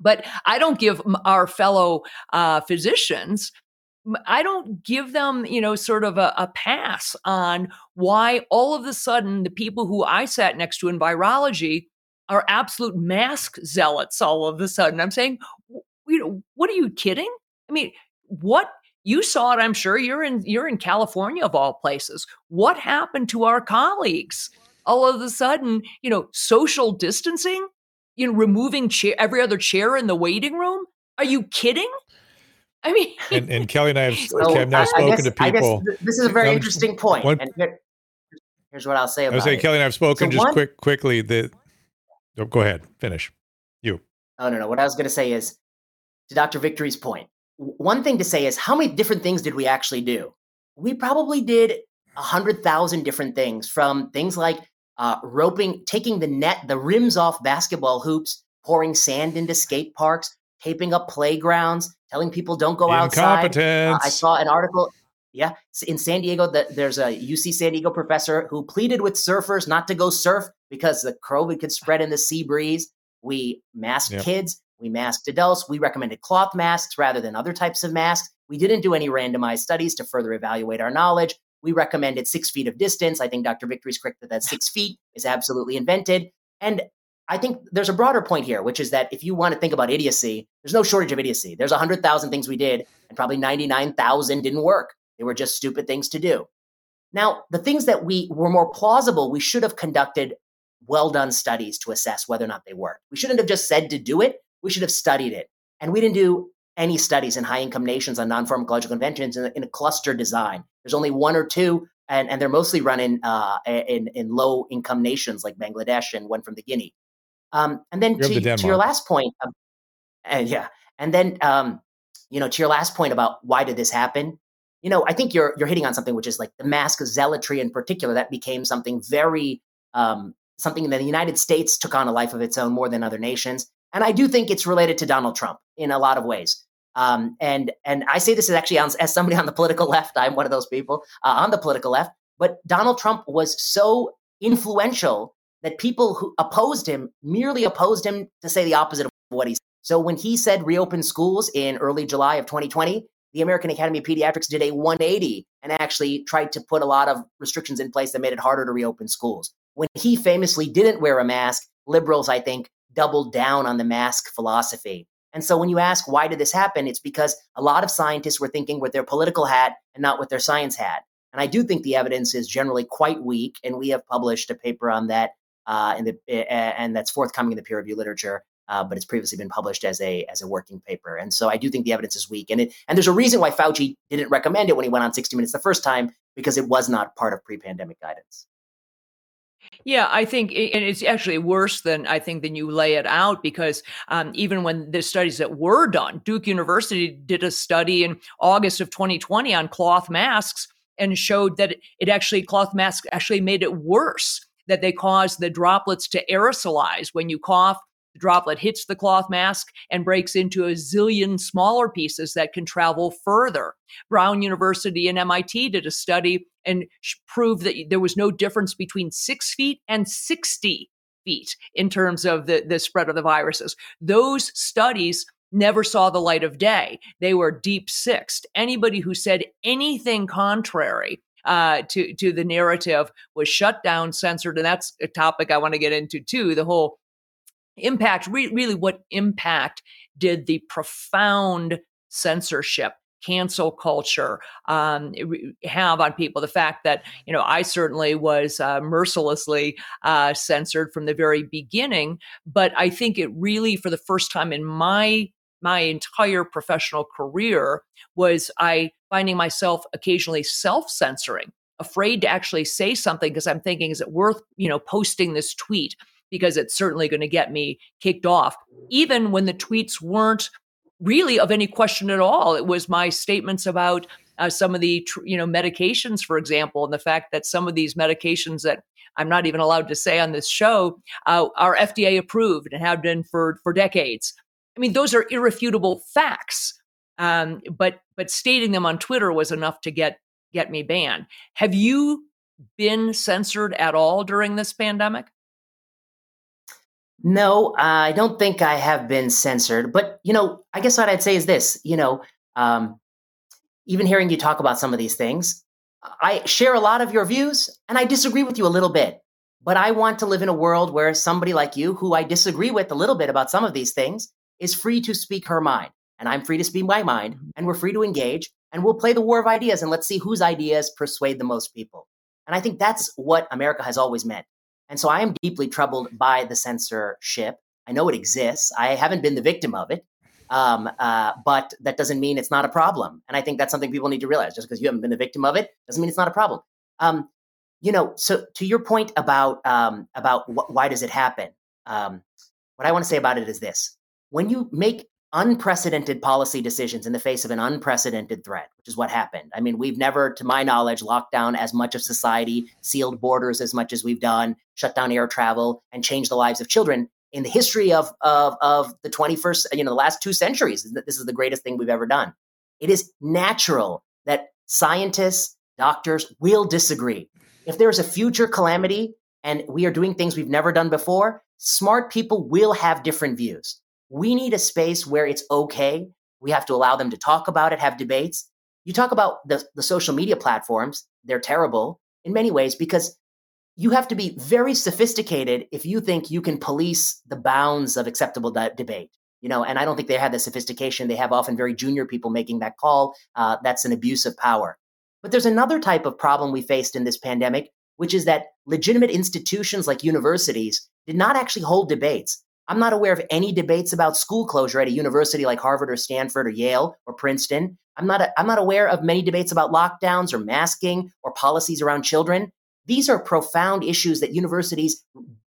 But I don't give our fellow uh, physicians I don't give them, you know, sort of a, a, pass on why all of a sudden the people who I sat next to in virology are absolute mask zealots all of a sudden. I'm saying, you know, what are you kidding? I mean, what you saw it, I'm sure. You're in you're in California of all places. What happened to our colleagues? All of a sudden, you know, social distancing, you know, removing chair, every other chair in the waiting room. Are you kidding? I mean, and, and Kelly and I have, so have now spoken guess, to people. this is a very um, interesting point. One, and here, here's what I'll say about I was saying, it. Kelly and I have spoken so just one, quick, quickly. That oh, go ahead, finish. You. Oh no, no. What I was going to say is to Dr. Victory's point one thing to say is how many different things did we actually do? We probably did a hundred thousand different things from things like uh, roping, taking the net, the rims off basketball hoops, pouring sand into skate parks, taping up playgrounds, telling people don't go outside. Uh, I saw an article. Yeah, in San Diego, that there's a UC San Diego professor who pleaded with surfers not to go surf because the COVID could spread in the sea breeze. We masked yep. kids, we masked adults, we recommended cloth masks rather than other types of masks. We didn't do any randomized studies to further evaluate our knowledge. We recommended six feet of distance. I think Dr. Victory is correct that that six feet is absolutely invented. And I think there's a broader point here, which is that if you want to think about idiocy, there's no shortage of idiocy. There's 100,000 things we did, and probably 99,000 didn't work. They were just stupid things to do. Now, the things that we were more plausible, we should have conducted well done studies to assess whether or not they worked. We shouldn't have just said to do it, we should have studied it. And we didn't do any studies in high income nations on non pharmacological inventions in, in, a cluster design. There's only one or two, and, and they're mostly run in, uh, in, in low income nations like Bangladesh and one from the Guinea. Um, and then to, to, your last point, um, and yeah, and then um, you know to your last point about why did this happen? You know, I think you're you're hitting on something which is like the mask zealotry in particular that became something very um, something that the United States took on a life of its own more than other nations. And I do think it's related to Donald Trump in a lot of ways. Um, and and I say this is actually on, as somebody on the political left. I'm one of those people uh, on the political left. But Donald Trump was so influential that people who opposed him merely opposed him to say the opposite of what he said. So when he said reopen schools in early July of 2020, the American Academy of Pediatrics did a 180 and actually tried to put a lot of restrictions in place that made it harder to reopen schools. When he famously didn't wear a mask, liberals, I think, doubled down on the mask philosophy. And so when you ask why did this happen, it's because a lot of scientists were thinking with their political hat and not with their science hat. And I do think the evidence is generally quite weak. And we have published a paper on that, uh, in the, uh, and that's forthcoming in the peer review literature. Uh, but it's previously been published as a as a working paper, and so I do think the evidence is weak. And it and there's a reason why Fauci didn't recommend it when he went on 60 Minutes the first time because it was not part of pre-pandemic guidance. Yeah, I think, and it's actually worse than I think than you lay it out because um, even when the studies that were done, Duke University did a study in August of 2020 on cloth masks and showed that it actually cloth masks actually made it worse that they caused the droplets to aerosolize when you cough the droplet hits the cloth mask and breaks into a zillion smaller pieces that can travel further. Brown University and MIT did a study and proved that there was no difference between six feet and 60 feet in terms of the, the spread of the viruses. Those studies never saw the light of day. They were deep sixed. Anybody who said anything contrary uh, to to the narrative was shut down, censored, and that's a topic I want to get into too. The whole impact, re- really, what impact did the profound censorship cancel culture um, have on people. The fact that, you know, I certainly was uh, mercilessly uh, censored from the very beginning, but I think it really, for the first time in my my entire professional career was I finding myself occasionally self-censoring, afraid to actually say something because I'm thinking, is it worth, you know, posting this tweet? Because it's certainly going to get me kicked off, even when the tweets weren't really of any question at all. It was my statements about uh, some of the you know medications, for example, and the fact that some of these medications that I'm not even allowed to say on this show uh, are FDA approved and have been for for decades. I mean, those are irrefutable facts. Um, but but stating them on Twitter was enough to get get me banned. Have you been censored at all during this pandemic? No, I don't think I have been censored. But, you know, I guess what I'd say is this you know, um, even hearing you talk about some of these things, I share a lot of your views and I disagree with you a little bit. But I want to live in a world where somebody like you, who I disagree with a little bit about some of these things, is free to speak her mind. And I'm free to speak my mind, mm-hmm. and we're free to engage, and we'll play the war of ideas, and let's see whose ideas persuade the most people. And I think that's what America has always meant. And so I am deeply troubled by the censorship. I know it exists. I haven't been the victim of it. Um, uh, but that doesn't mean it's not a problem. And I think that's something people need to realize. Just because you haven't been the victim of it doesn't mean it's not a problem. Um, you know, so to your point about um, about wh- why does it happen? Um, what I want to say about it is this: when you make unprecedented policy decisions in the face of an unprecedented threat, which is what happened. I mean, we've never, to my knowledge, locked down as much of society, sealed borders as much as we've done, shut down air travel, and changed the lives of children in the history of, of, of the 21st, you know, the last two centuries. This is the greatest thing we've ever done. It is natural that scientists, doctors will disagree. If there's a future calamity and we are doing things we've never done before, smart people will have different views. We need a space where it's okay. We have to allow them to talk about it, have debates. You talk about the, the social media platforms, they're terrible in many ways because you have to be very sophisticated if you think you can police the bounds of acceptable de- debate you know and i don't think they have the sophistication they have often very junior people making that call uh, that's an abuse of power but there's another type of problem we faced in this pandemic which is that legitimate institutions like universities did not actually hold debates i'm not aware of any debates about school closure at a university like harvard or stanford or yale or princeton i'm not a, i'm not aware of many debates about lockdowns or masking or policies around children these are profound issues that universities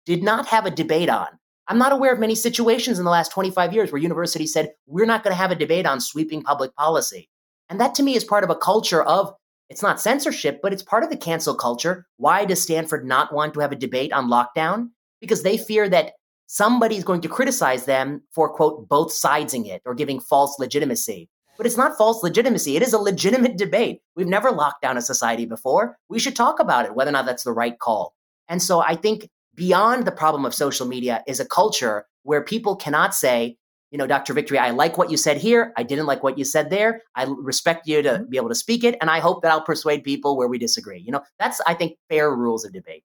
did not have a debate on. I'm not aware of many situations in the last 25 years where universities said, we're not going to have a debate on sweeping public policy. And that to me is part of a culture of, it's not censorship, but it's part of the cancel culture. Why does Stanford not want to have a debate on lockdown? Because they fear that somebody's going to criticize them for, quote, both sidesing it or giving false legitimacy. But it's not false legitimacy. It is a legitimate debate. We've never locked down a society before. We should talk about it, whether or not that's the right call. And so I think beyond the problem of social media is a culture where people cannot say, you know, Dr. Victory, I like what you said here. I didn't like what you said there. I respect you to mm-hmm. be able to speak it. And I hope that I'll persuade people where we disagree. You know, that's, I think, fair rules of debate.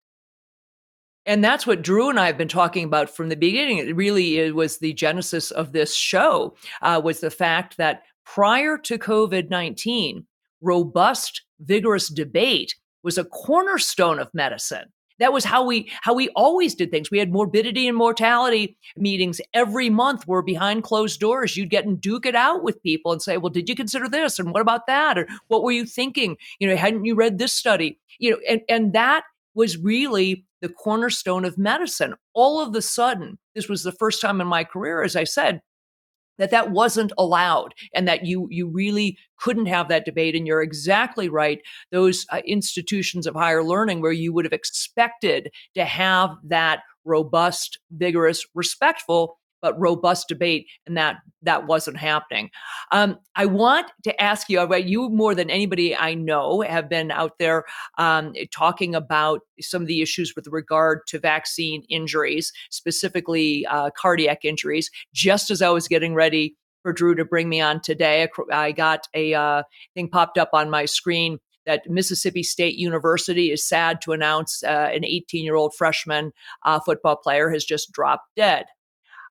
And that's what Drew and I have been talking about from the beginning. It really it was the genesis of this show uh, was the fact that prior to COVID 19, robust, vigorous debate was a cornerstone of medicine. That was how we how we always did things. We had morbidity and mortality meetings every month. We're behind closed doors. You'd get and duke it out with people and say, "Well, did you consider this? And what about that? Or what were you thinking? You know, hadn't you read this study? You know, and and that was really the cornerstone of medicine. All of the sudden, this was the first time in my career, as I said, that that wasn't allowed and that you you really couldn't have that debate and you're exactly right those uh, institutions of higher learning where you would have expected to have that robust vigorous respectful but robust debate, and that that wasn't happening. Um, I want to ask you about you more than anybody I know have been out there um, talking about some of the issues with regard to vaccine injuries, specifically uh, cardiac injuries. Just as I was getting ready for Drew to bring me on today, I got a uh, thing popped up on my screen that Mississippi State University is sad to announce uh, an 18 year old freshman uh, football player has just dropped dead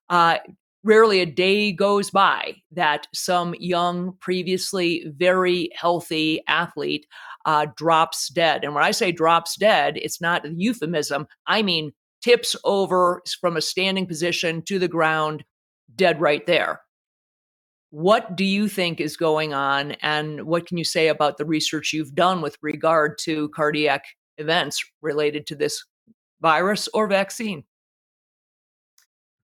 uh, rarely a day goes by that some young, previously very healthy athlete uh, drops dead. And when I say drops dead, it's not a euphemism. I mean, tips over from a standing position to the ground, dead right there. What do you think is going on? And what can you say about the research you've done with regard to cardiac events related to this virus or vaccine?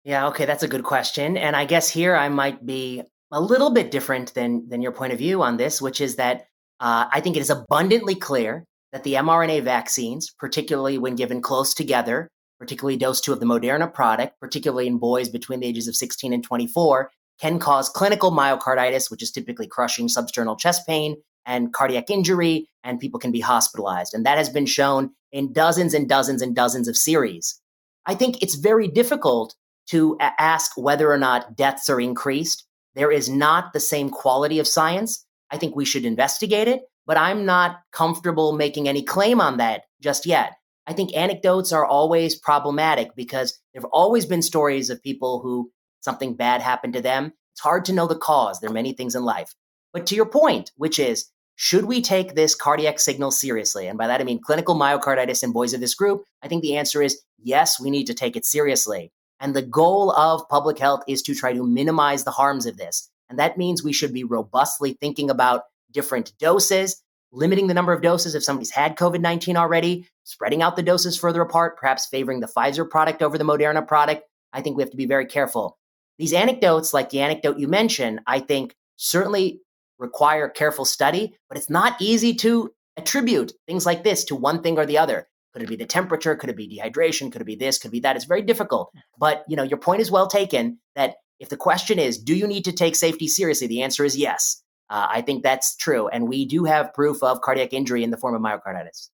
Yeah, okay, that's a good question. And I guess here I might be a little bit different than than your point of view on this, which is that uh, I think it is abundantly clear that the mRNA vaccines, particularly when given close together, particularly dose two of the Moderna product, particularly in boys between the ages of 16 and 24, can cause clinical myocarditis, which is typically crushing substernal chest pain and cardiac injury, and people can be hospitalized. And that has been shown in dozens and dozens and dozens of series. I think it's very difficult to ask whether or not deaths are increased. There is not the same quality of science. I think we should investigate it, but I'm not comfortable making any claim on that just yet. I think anecdotes are always problematic because there have always been stories of people who something bad happened to them. It's hard to know the cause. There are many things in life. But to your point, which is, should we take this cardiac signal seriously? And by that I mean clinical myocarditis in boys of this group. I think the answer is yes, we need to take it seriously. And the goal of public health is to try to minimize the harms of this. And that means we should be robustly thinking about different doses, limiting the number of doses if somebody's had COVID 19 already, spreading out the doses further apart, perhaps favoring the Pfizer product over the Moderna product. I think we have to be very careful. These anecdotes, like the anecdote you mentioned, I think certainly require careful study, but it's not easy to attribute things like this to one thing or the other. Could it be the temperature? Could it be dehydration? Could it be this? Could it be that? It's very difficult. But you know, your point is well taken. That if the question is, do you need to take safety seriously? The answer is yes. Uh, I think that's true, and we do have proof of cardiac injury in the form of myocarditis.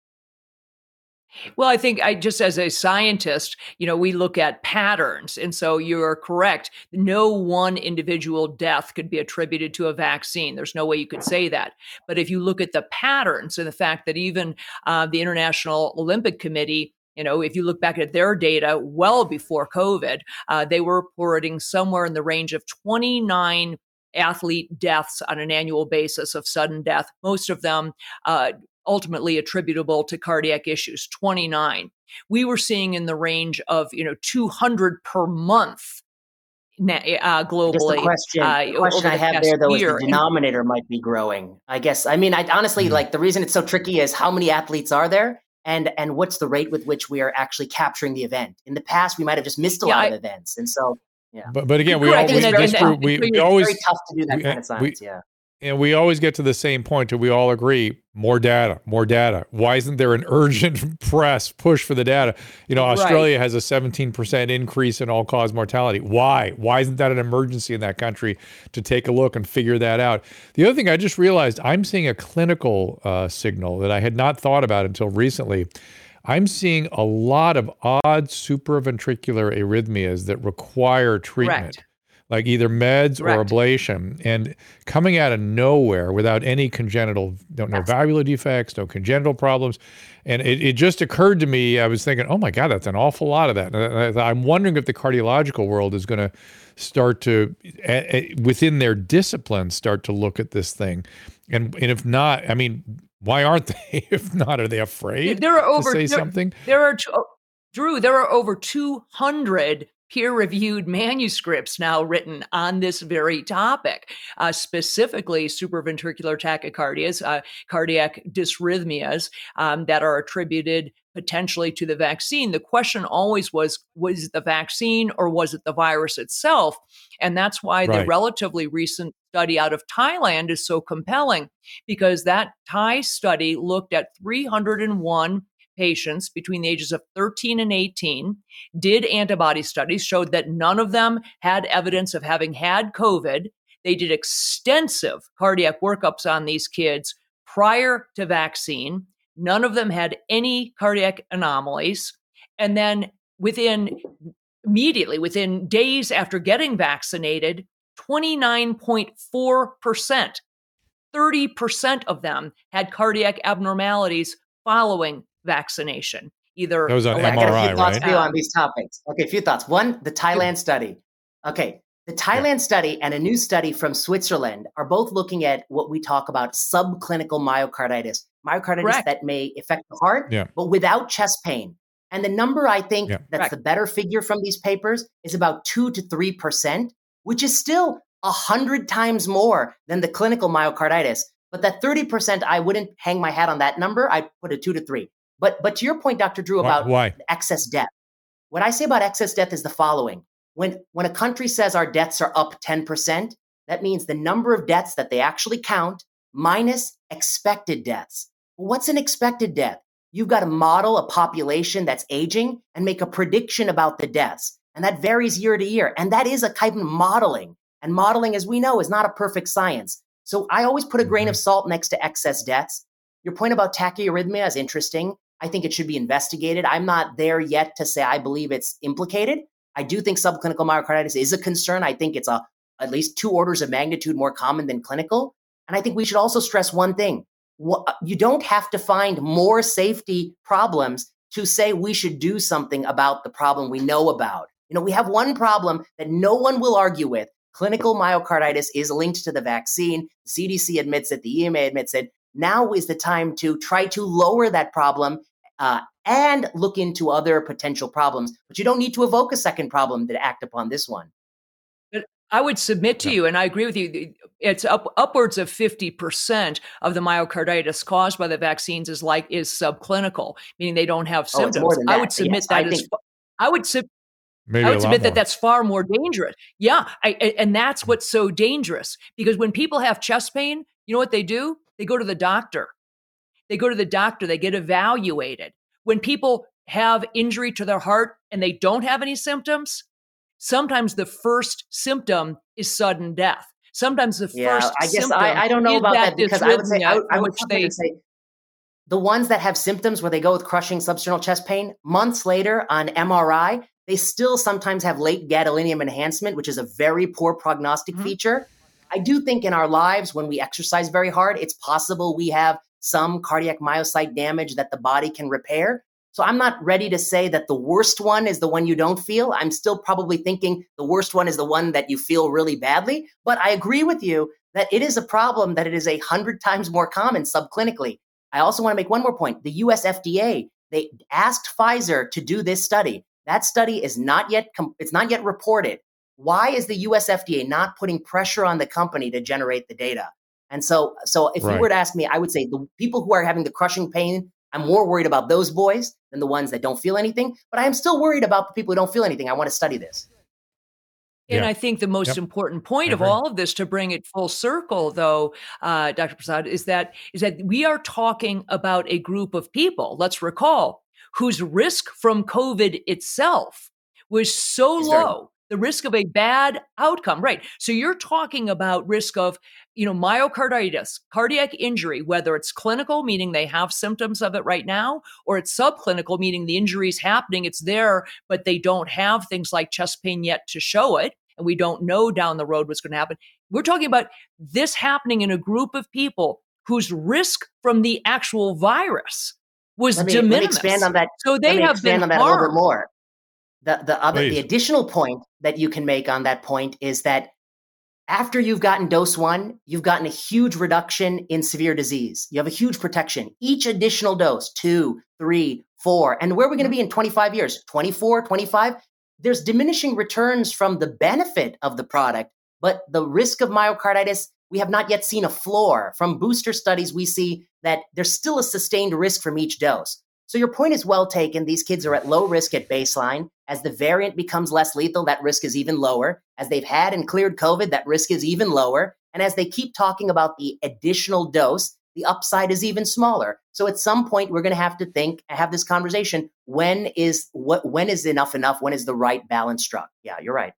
Well, I think I just as a scientist, you know, we look at patterns. And so you're correct. No one individual death could be attributed to a vaccine. There's no way you could say that. But if you look at the patterns and the fact that even uh, the International Olympic Committee you know, if you look back at their data well before COVID, uh, they were reporting somewhere in the range of 29 athlete deaths on an annual basis of sudden death, most of them uh, ultimately attributable to cardiac issues 29 we were seeing in the range of you know 200 per month uh, globally. the question, uh, the question I have there, though, year. is the denominator might be growing. I guess. I mean, I honestly mm-hmm. like the reason it's so tricky is how many athletes are there, and and what's the rate with which we are actually capturing the event. In the past, we might have just missed a yeah, lot I, of events, and so yeah. But but again, we, all, we, we, we, we always tough to do that kind of science. yeah and we always get to the same point and we all agree? More data more data. Why isn't there an urgent press push for the data? You know australia right. has a 17% increase in all cause mortality. Why? Why isn't that an emergency in that country to take a look and figure that out? The other thing i just realized i'm seeing a clinical uh, signal that i had not thought about until recently. I'm seeing a lot of odd supraventricular arrhythmias that require treatment. Correct like either meds Correct. or ablation, and coming out of nowhere without any congenital, no, no valvular defects, no congenital problems. And it, it just occurred to me, I was thinking, oh my God, that's an awful lot of that. And I, I'm wondering if the cardiological world is going to start to, eh, eh, within their discipline, start to look at this thing. And, and if not, I mean, why aren't they? If not, are they afraid there are over, to say there, something? There are, oh, Drew, there are over 200 peer reviewed manuscripts now written on this very topic, uh, specifically supraventricular tachycardias, uh, cardiac dysrhythmias um, that are attributed potentially to the vaccine. The question always was was it the vaccine or was it the virus itself? And that's why right. the relatively recent study out of Thailand is so compelling because that Thai study looked at 301 patients between the ages of 13 and 18 did antibody studies, showed that none of them had evidence of having had COVID. They did extensive cardiac workups on these kids prior to vaccine. None of them had any cardiac anomalies. And then within immediately, within days after getting vaccinated, 29.4%, 30% of them had cardiac abnormalities following vaccination. Either that was on MRI, I few thoughts right? on these topics. Okay, a few thoughts. One, the Thailand study. Okay, the Thailand yeah. study and a new study from Switzerland are both looking at what we talk about subclinical myocarditis, myocarditis Correct. that may affect the heart, yeah. but without chest pain. And the number I think yeah. that's Correct. the better figure from these papers is about two to three percent, which is still a hundred times more than the clinical myocarditis. But that 30%, I wouldn't hang my hat on that number. I'd put a two to three. But but to your point, Dr. Drew, about why? excess death. What I say about excess death is the following. When when a country says our deaths are up 10%, that means the number of deaths that they actually count minus expected deaths. What's an expected death? You've got to model a population that's aging and make a prediction about the deaths. And that varies year to year. And that is a kind of modeling. And modeling, as we know, is not a perfect science. So I always put a grain of mm-hmm. salt next to excess deaths. Your point about tachyarrhythmia is interesting. I think it should be investigated. I'm not there yet to say I believe it's implicated. I do think subclinical myocarditis is a concern. I think it's a at least two orders of magnitude more common than clinical. And I think we should also stress one thing. You don't have to find more safety problems to say we should do something about the problem we know about. You know, we have one problem that no one will argue with. Clinical myocarditis is linked to the vaccine. CDC admits it, the EMA admits it. Now is the time to try to lower that problem uh, and look into other potential problems. But you don't need to evoke a second problem to act upon this one. But I would submit to you, and I agree with you, it's up, upwards of 50% of the myocarditis caused by the vaccines is like is subclinical, meaning they don't have oh, symptoms. Oh, I would submit yes, that I, think- I would submit Maybe I would submit that that's far more dangerous. Yeah, I, and that's what's so dangerous because when people have chest pain, you know what they do? They go to the doctor. They go to the doctor, they get evaluated. when people have injury to their heart and they don't have any symptoms, sometimes the first symptom is sudden death. Sometimes the Yeah, first I guess I, I don't know about that because I would say I, I would which come in they say the ones that have symptoms where they go with crushing substernal chest pain months later on MRI, they still sometimes have late gadolinium enhancement, which is a very poor prognostic Mhm. feature. I do think in our lives when we exercise very hard, it's possible we have some cardiac myocyte damage that the body can repair. So I'm not ready to say that the worst one is the one you don't feel. I'm still probably thinking the worst one is the one that you feel really badly. But I agree with you that it is a problem that it is a hundred times more common subclinically. I also want to make one more point. The US FDA, they asked Pfizer to do this study. That study is not yet com- it's not yet reported. Why is the US FDA not putting pressure on the company to generate the data? And so so if Right. you were to ask me, I would say the people who are having the crushing pain, I'm more worried about those boys than the ones that don't feel anything, but I am still worried about the people who don't feel anything. I want to study this. And Yeah. I think the most Yep. important point of all of this, to bring it full circle, though, uh, Dr. Prasad, is that is that we are talking about a group of people. Let's recall whose risk from COVID itself was so Is very low. The risk of a bad outcome, right? So you're talking about risk of, you know, myocarditis, cardiac injury, whether it's clinical, meaning they have symptoms of it right now, or it's subclinical, meaning the injury is happening, it's there, but they don't have things like chest pain yet to show it. And we don't know down the road what's going to happen. We're talking about this happening in a group of people whose risk from the actual virus was Let me, de let me minimis. expand on that So they have been on that a little bit harmed. more. The the other the additional point that you can make on that point is that after you've gotten dose one, you've gotten a huge reduction in severe disease. You have a huge protection. Each additional dose, two, three, four, and where are we going to mm-hmm. be in 25 years? 24, 25? There's diminishing returns from the benefit of the product, but the risk of myocarditis, we have not yet seen a floor. From booster studies, we see that there's still a sustained risk from each dose. So your point is well taken. These kids are at low risk at baseline. As the variant becomes less lethal, that risk is even lower. As they've had and cleared COVID, that risk is even lower. And as they keep talking about the additional dose, the upside is even smaller. So at some point, we're going to have to think, have this conversation. When is what? When is enough enough? When is the right balance struck? Yeah, you're right.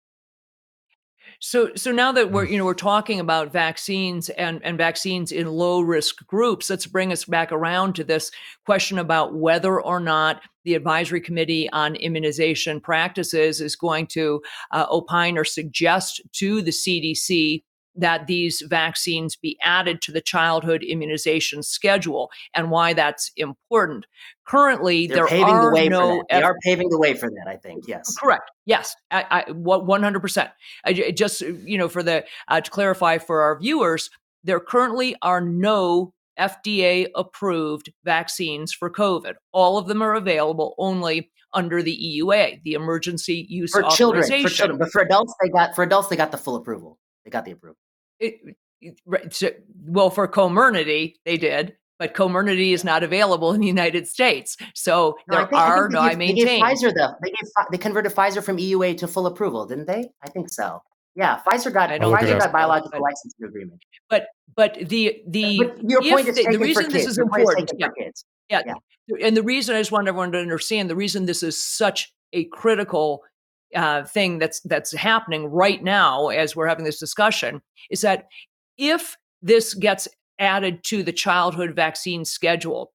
So so now that Mm. we're you know we're talking about vaccines and and vaccines in low risk groups, let's bring us back around to this question about whether or not the advisory committee on immunization practices is going to uh, opine or suggest to the CDC that these vaccines be added to the childhood immunization schedule and why that's important. Currently, They're there paving are the way no for that. They are paving the way for that. I think. Yes. Correct. Yes, I, I one hundred percent. Just you know for the uh, to clarify for our viewers, there currently are no FDA approved vaccines for COVID. All of them are available only under the EUA, the Emergency Use For children, for children, but for adults, they got for adults they got the full approval. They got the approval. It- it- so- well, for Comirnaty, they did, but Comirnaty is not available in the United States. So No, I there think- I think are they no. I gave- they gave. Pfizer the they gave they converted Pfizer from EUA to full approval, didn't they? I think so. Yeah, Pfizer got I don't look it Pfizer up. got biological But- licensing agreement. but but the the But your point is the- the taken for reason kids. this is Your important, taken yeah. for kids. Yeah. Yeah. And the reason I just want everyone to understand the reason this is such a critical uh, thing that's that's happening right now as we're having this discussion is that if this gets added to the childhood vaccine schedule,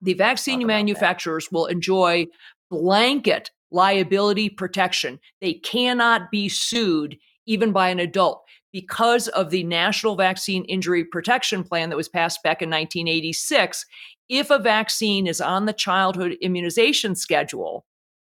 the vaccine about that. manufacturers will enjoy blanket liability protection. They cannot be sued even by an adult because of the National Vaccine Injury Protection Plan that was passed back in 1986. If a vaccine is on the childhood immunization schedule,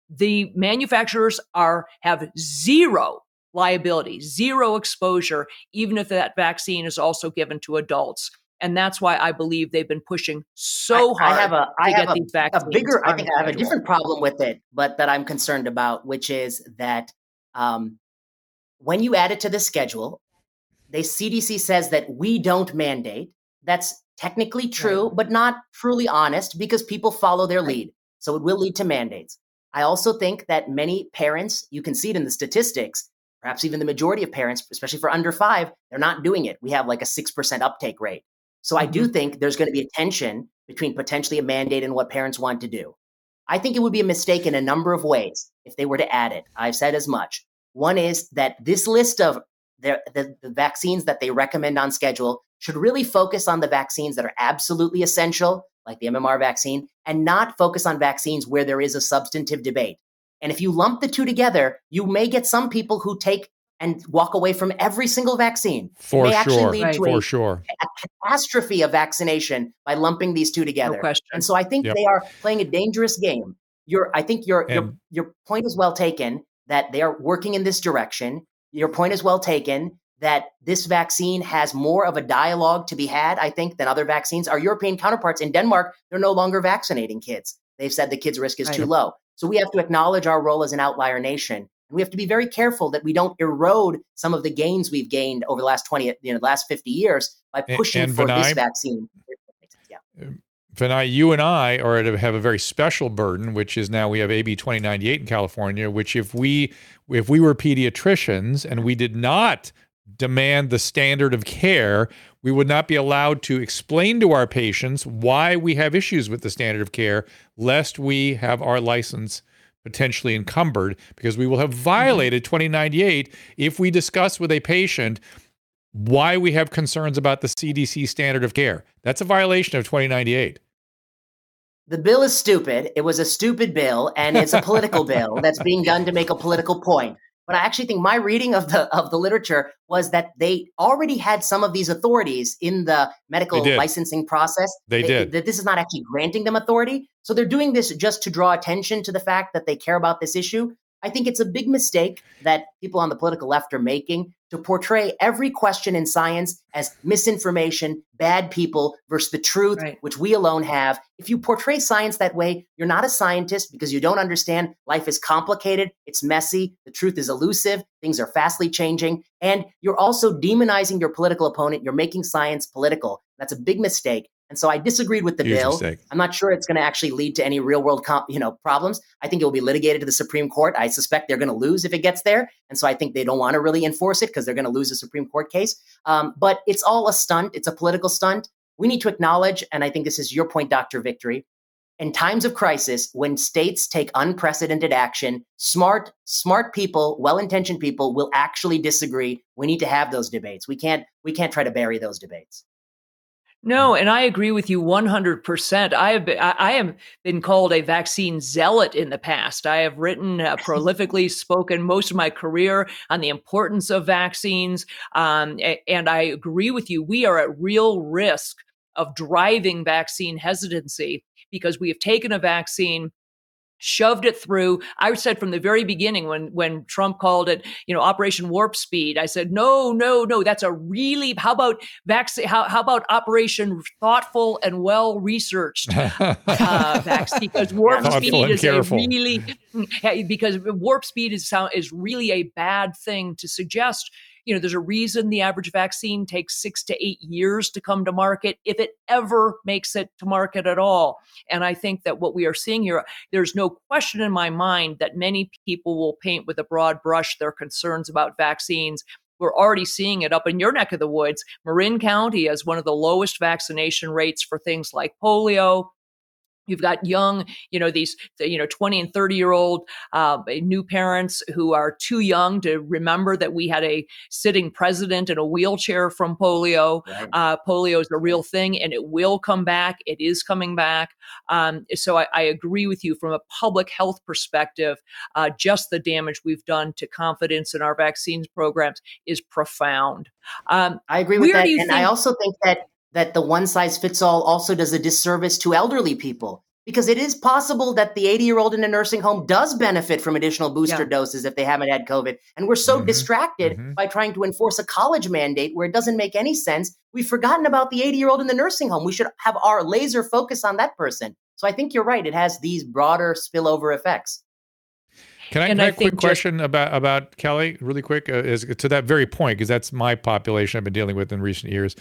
the manufacturers are have zero liability, zero exposure, even if that vaccine is also given to adults. And that's why I believe they've been pushing so hard I have a I to have get a, these a bigger. I think I have a different problem with it, but that I'm concerned about, which is that um, when you add it to the schedule, the CDC says that we don't mandate. That's technically true, but not truly honest because people follow their lead. So it will lead to mandates. I also think that many parents, you can see it in the statistics, perhaps even the majority of parents, especially for under five, they're not doing it. We have like a 6% uptake rate. So I do mm-hmm. think there's going to be a tension between potentially a mandate and what parents want to do. I think it would be a mistake in a number of ways if they were to add it. I've said as much. One is that this list of the, the, the vaccines that they recommend on schedule should really focus on the vaccines that are absolutely essential, like the MMR vaccine, and not focus on vaccines where there is a substantive debate. And if you lump the two together, you may get some people who take and walk away from every single vaccine. For may sure. lead to For a, sure. a catastrophe of vaccination by lumping these two together. No question. And so I think Yep. they are playing a dangerous game. Your I think your your your point is well taken that they are working in this direction. Your point is well taken that this vaccine has more of a dialogue to be had, I think, than other vaccines. Our European counterparts in Denmark, they're no longer vaccinating kids. They've said the kids' risk is too low. So we have to acknowledge our role as an outlier nation. And we have to be very careful that we don't erode some of the gains we've gained over the last 20, you know, the last 50 years by pushing and for this vaccine. Yeah. Um, Vinay, you and I are to have a very special burden, which is now we have AB 2098 in California, which if we if we were pediatricians and we did not demand the standard of care, we would not be allowed to explain to our patients why we have issues with the standard of care, lest we have our license potentially encumbered because we will have mm-hmm. violated 2098 if we discuss with a patient why we have concerns about the CDC standard of care. That's a violation of 2098. The bill is stupid. It was a stupid bill, and it's a political bill that's being done to make a political point. But I actually think my reading of the of the literature was that they already had some of these authorities in the medical licensing process. They did. That this is not actually granting them authority. So they're doing this just to draw attention to the fact that they care about this issue. I think it's a big mistake that people on the political left are making to portray every question in science as misinformation, bad people versus the truth, Right. which we alone have. If you portray science that way, you're not a scientist because you don't understand life is complicated, it's messy, the truth is elusive, things are fastly changing, and you're also demonizing your political opponent. You're making science political. That's a big mistake. And so I disagreed with the Huge bill. mistake. I'm not sure it's going to actually lead to any real world com- you know problems. I think it will be litigated to the Supreme Court. I suspect they're going to lose if it gets there, and so I think they don't want to really enforce it because they're going to lose a Supreme Court case. Um, but it's all a stunt. It's a political stunt. We need to acknowledge, and I think this is your point, Doctor Victory. In times of crisis, when states take unprecedented action, smart, smart people, well-intentioned people will actually disagree. We need to have those debates. We can't, we can't try to bury those debates. No, and I agree with you 100%. I have been, I, I have been called a vaccine zealot in the past. I have written uh, prolifically, spoken most of my career on the importance of vaccines. Um, and I agree with you. We are at real risk of driving vaccine hesitancy because we have taken a vaccine shoved it through i said from the very beginning when when trump called it you know operation warp speed i said no no no that's a really how about vaccine how, how about operation thoughtful and well researched uh, vaccine because warp speed is careful. a really because warp speed is sound is really a bad thing to suggest you know there's a reason the average vaccine takes six to eight years to come to market if it ever makes it to market at all and i think that what we are seeing here there's no question in my mind that many people will paint with a broad brush their concerns about vaccines we're already seeing it up in your neck of the woods. Marin County has one of the lowest vaccination rates for things like polio. You've got young, you know, these, you know, 20 and 30 year old uh, new parents who are too young to remember that we had a sitting president in a wheelchair from polio. Right? Uh, polio is a real thing and it will come back. It is coming back. Um, so I, I agree with you from a public health perspective. Uh, just the damage we've done to confidence in our vaccines programs is profound. Um, I agree with that, do you and I also think that that the one size fits all also does a disservice to elderly people because it is possible that the 80 year old in a nursing home does benefit from additional booster Yeah. doses if they haven't had COVID, and we're so Mhm, distracted mhm. by trying to enforce a college mandate where it doesn't make any sense. We've forgotten about the 80 year old in the nursing home. We should have our laser focus on that person. So I think you're right; it has these broader spillover effects. Can I, can I I have a quick think just- question about about Kelly, really quick, uh, is to that very point because that's my population I've been dealing with in recent years.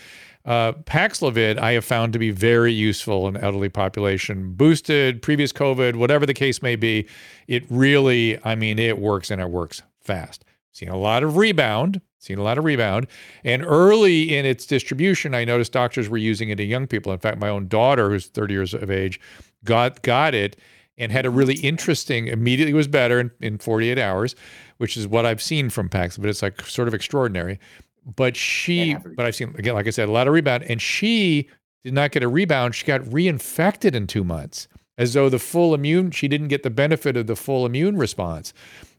Uh, Paxlovid, I have found to be very useful in elderly population, boosted, previous COVID, whatever the case may be. It really, I mean, it works and it works fast. Seen a lot of rebound, seen a lot of rebound, and early in its distribution, I noticed doctors were using it in young people. In fact, my own daughter, who's 30 years of age, got got it and had a really interesting, immediately was better in, in 48 hours, which is what I've seen from Pax, but It's like sort of extraordinary. But she, but I've seen, again, like I said, a lot of rebound. And she did not get a rebound. She got reinfected in two months as though the full immune, she didn't get the benefit of the full immune response.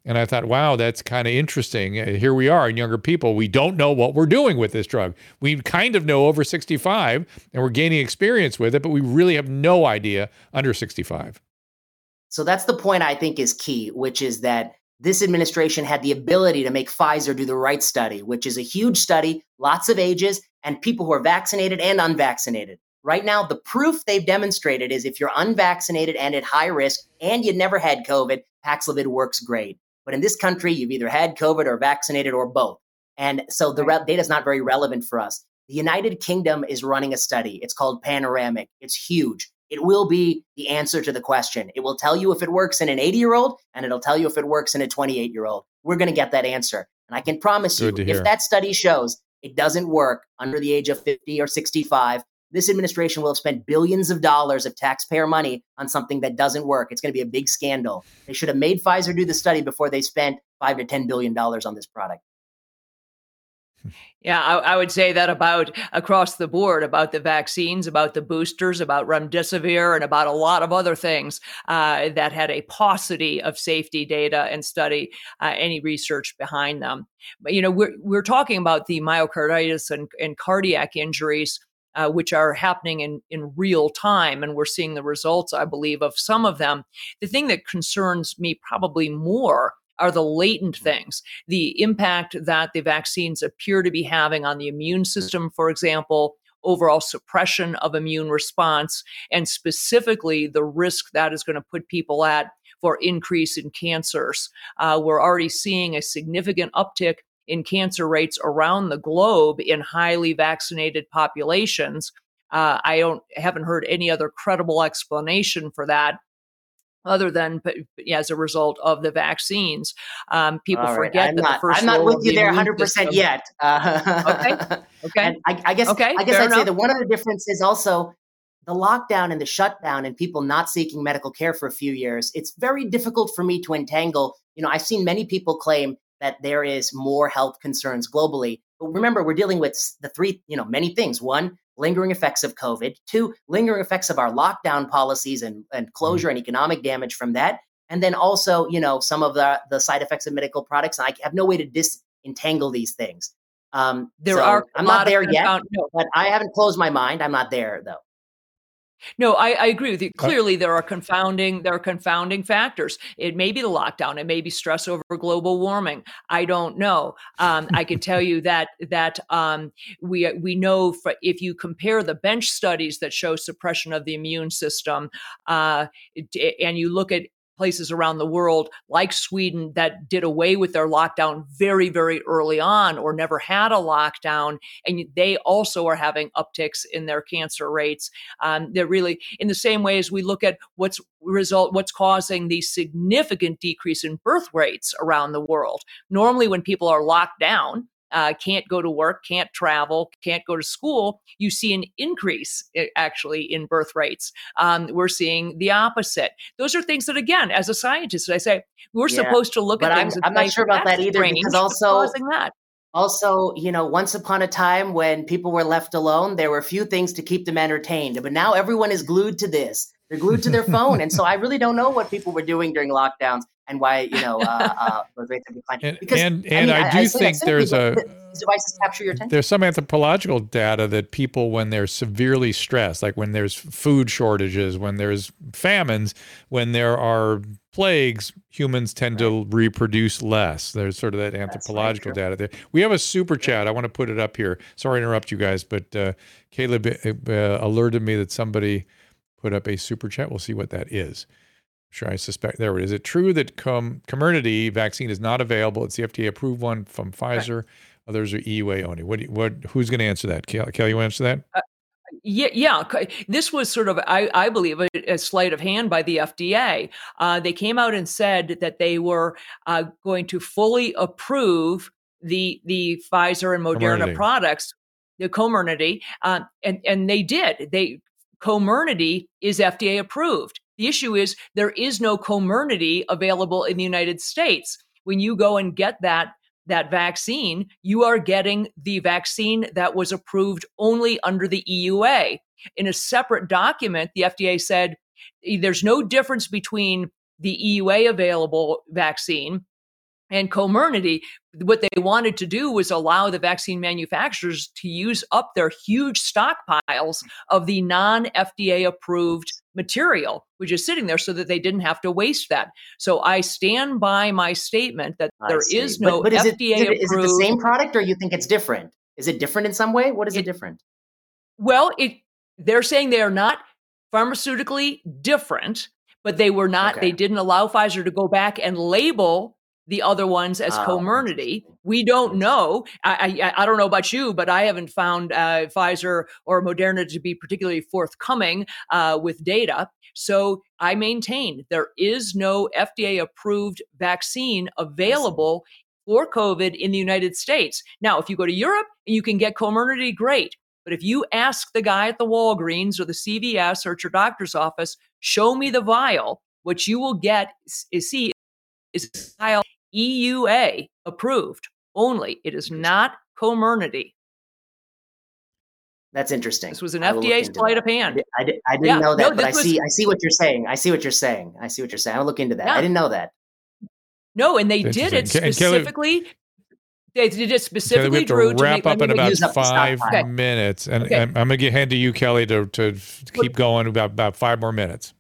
And I thought, wow, that's kind of interesting. Uh, here we are in younger people. We don't know what we're doing with this drug. We kind of know over 65 and we're gaining experience with it, but we really have no idea under 65. So that's the point I think is key, which is that this administration had the ability to make Pfizer do the right study, which is a huge study, lots of ages, and people who are vaccinated and unvaccinated. Right now, the proof they've demonstrated is if you're unvaccinated and at high risk and you never had COVID, Paxlovid works great. But in this country, you've either had COVID or vaccinated or both. And so the re- data is not very relevant for us. The United Kingdom is running a study. It's called Panoramic. It's huge. It will be the answer to the question. It will tell you if it works in an 80 year old and it'll tell you if it works in a 28 year old. We're going to get that answer. And I can promise Good you, if that study shows it doesn't work under the age of 50 or 65, this administration will have spent billions of dollars of taxpayer money on something that doesn't work. It's going to be a big scandal. They should have made Pfizer do the study before they spent five to ten billion dollars on this product. Yeah, I, I, would say that about across the board, about the vaccines, about the boosters, about remdesivir, and about a lot of other things uh, that had a paucity of safety data and study, uh, any research behind them. But you know, we're we're talking about the myocarditis and, and cardiac injuries uh, which are happening in, in real time. And we're seeing the results, I believe, of some of them. The thing that concerns me probably more are the latent mm-hmm. things, the impact that the vaccines appear to be having on the immune system, for example, overall suppression of immune response, and specifically the risk that is going to put people at for increase in cancers. Uh, we're already seeing a significant uptick in cancer rates around the globe in highly vaccinated populations. Uh, I don't haven't heard any other credible explanation for that other than but, as a result of the vaccines. Um, people right. forget I'm that not, the first. I'm not with you there 100 percent yet. Uh, okay. Okay. I, I, guess. Okay. I guess I'd enough. say that one of the differences also the lockdown and the shutdown and people not seeking medical care for a few years. It's very difficult for me to entangle. You know, I've seen many people claim that there is more health concerns globally. But remember, we're dealing with the three, you know, many things. One, lingering effects of COVID. Two, lingering effects of our lockdown policies and, and closure mm-hmm. and economic damage from that. And then also, you know, some of the, the side effects of medical products. I have no way to disentangle these things. Um, there so are. I'm not there yet, no. but I haven't closed my mind. I'm not there though. No, I, I, agree with you. Clearly, there are confounding there are confounding factors. It may be the lockdown. It may be stress over global warming. I don't know. Um, I can tell you that that um, we we know for, if you compare the bench studies that show suppression of the immune system, uh, and you look at places around the world, like Sweden, that did away with their lockdown very, very early on or never had a lockdown. And they also are having upticks in their cancer rates. Um, they're really in the same way as we look at what's result, what's causing the significant decrease in birth rates around the world. Normally, when people are locked down, uh, can't go to work, can't travel, can't go to school, you see an increase actually in birth rates. Um, we're seeing the opposite. Those are things that, again, as a scientist, I say we're yeah, supposed to look at things. I'm, I'm not sure about that either because also that. Also, you know, once upon a time when people were left alone, there were a few things to keep them entertained. But now everyone is glued to this. They're glued to their phone. and so I really don't know what people were doing during lockdowns and why you know uh, uh, rates have declined. Because and and I, mean, I do I, I think there's a devices capture your attention. There's some anthropological data that people, when they're severely stressed, like when there's food shortages, when there's famines, when there are plagues, humans tend right. to reproduce less. There's sort of that anthropological data there. We have a super chat. I want to put it up here. Sorry to interrupt you guys, but uh, Caleb uh, alerted me that somebody put up a super chat. We'll see what that is sure I suspect there it is. Is it true that com- Comirnaty vaccine is not available? It's the FDA approved one from Pfizer. Right. Others are EUA only. What? You, what? Who's going to answer that? Kelly, Kelly, you want to answer that? Uh, yeah, yeah. This was sort of, I, I believe, a, a, sleight of hand by the FDA. Uh, they came out and said that they were uh, going to fully approve the the Pfizer and Moderna Comirnaty. products, the Comirnaty, uh, and and they did. They Comirnaty is FDA approved. The issue is there is no Comirnaty available in the United States. When you go and get that that vaccine, you are getting the vaccine that was approved only under the EUA. In a separate document, the FDA said there's no difference between the EUA available vaccine and Comirnaty, what they wanted to do was allow the vaccine manufacturers to use up their huge stockpiles of the non FDA approved material, which is sitting there so that they didn't have to waste that. So I stand by my statement that I there see. is no but, but is FDA it, is, it, approved. is it the same product or you think it's different? Is it different in some way? What is it, It- different? Well, it they're saying they are not pharmaceutically different, but they were not. Okay. They didn't allow Pfizer to go back and label the other ones as Comirnaty. We don't know. I, I I don't know about you, but I haven't found uh, Pfizer or Moderna to be particularly forthcoming uh, with data. So I maintain there is no FDA approved vaccine available for COVID in the United States. Now, if you go to Europe and you can get Comirnaty, great. But if you ask the guy at the Walgreens or the CVS or at your doctor's office, show me the vial, what you will get is, is see is a vial EUA approved only. It is not Comirnaty. That's interesting. This was an I will look FDA into sleight of hand. I, did, I didn't Yeah, know no, that, but I was- see. I see what you're saying. I see what you're saying. I see what you're saying. I'll look into that. Yeah. I didn't know that. No, and they did it Interesting. Kelly- specifically. They did it Kelly, we specifically, have to Drew, to wrap make up in about use up the five. Okay. minutes, and, Okay. and I'm going to hand to you, Kelly, to to keep going about about five more minutes.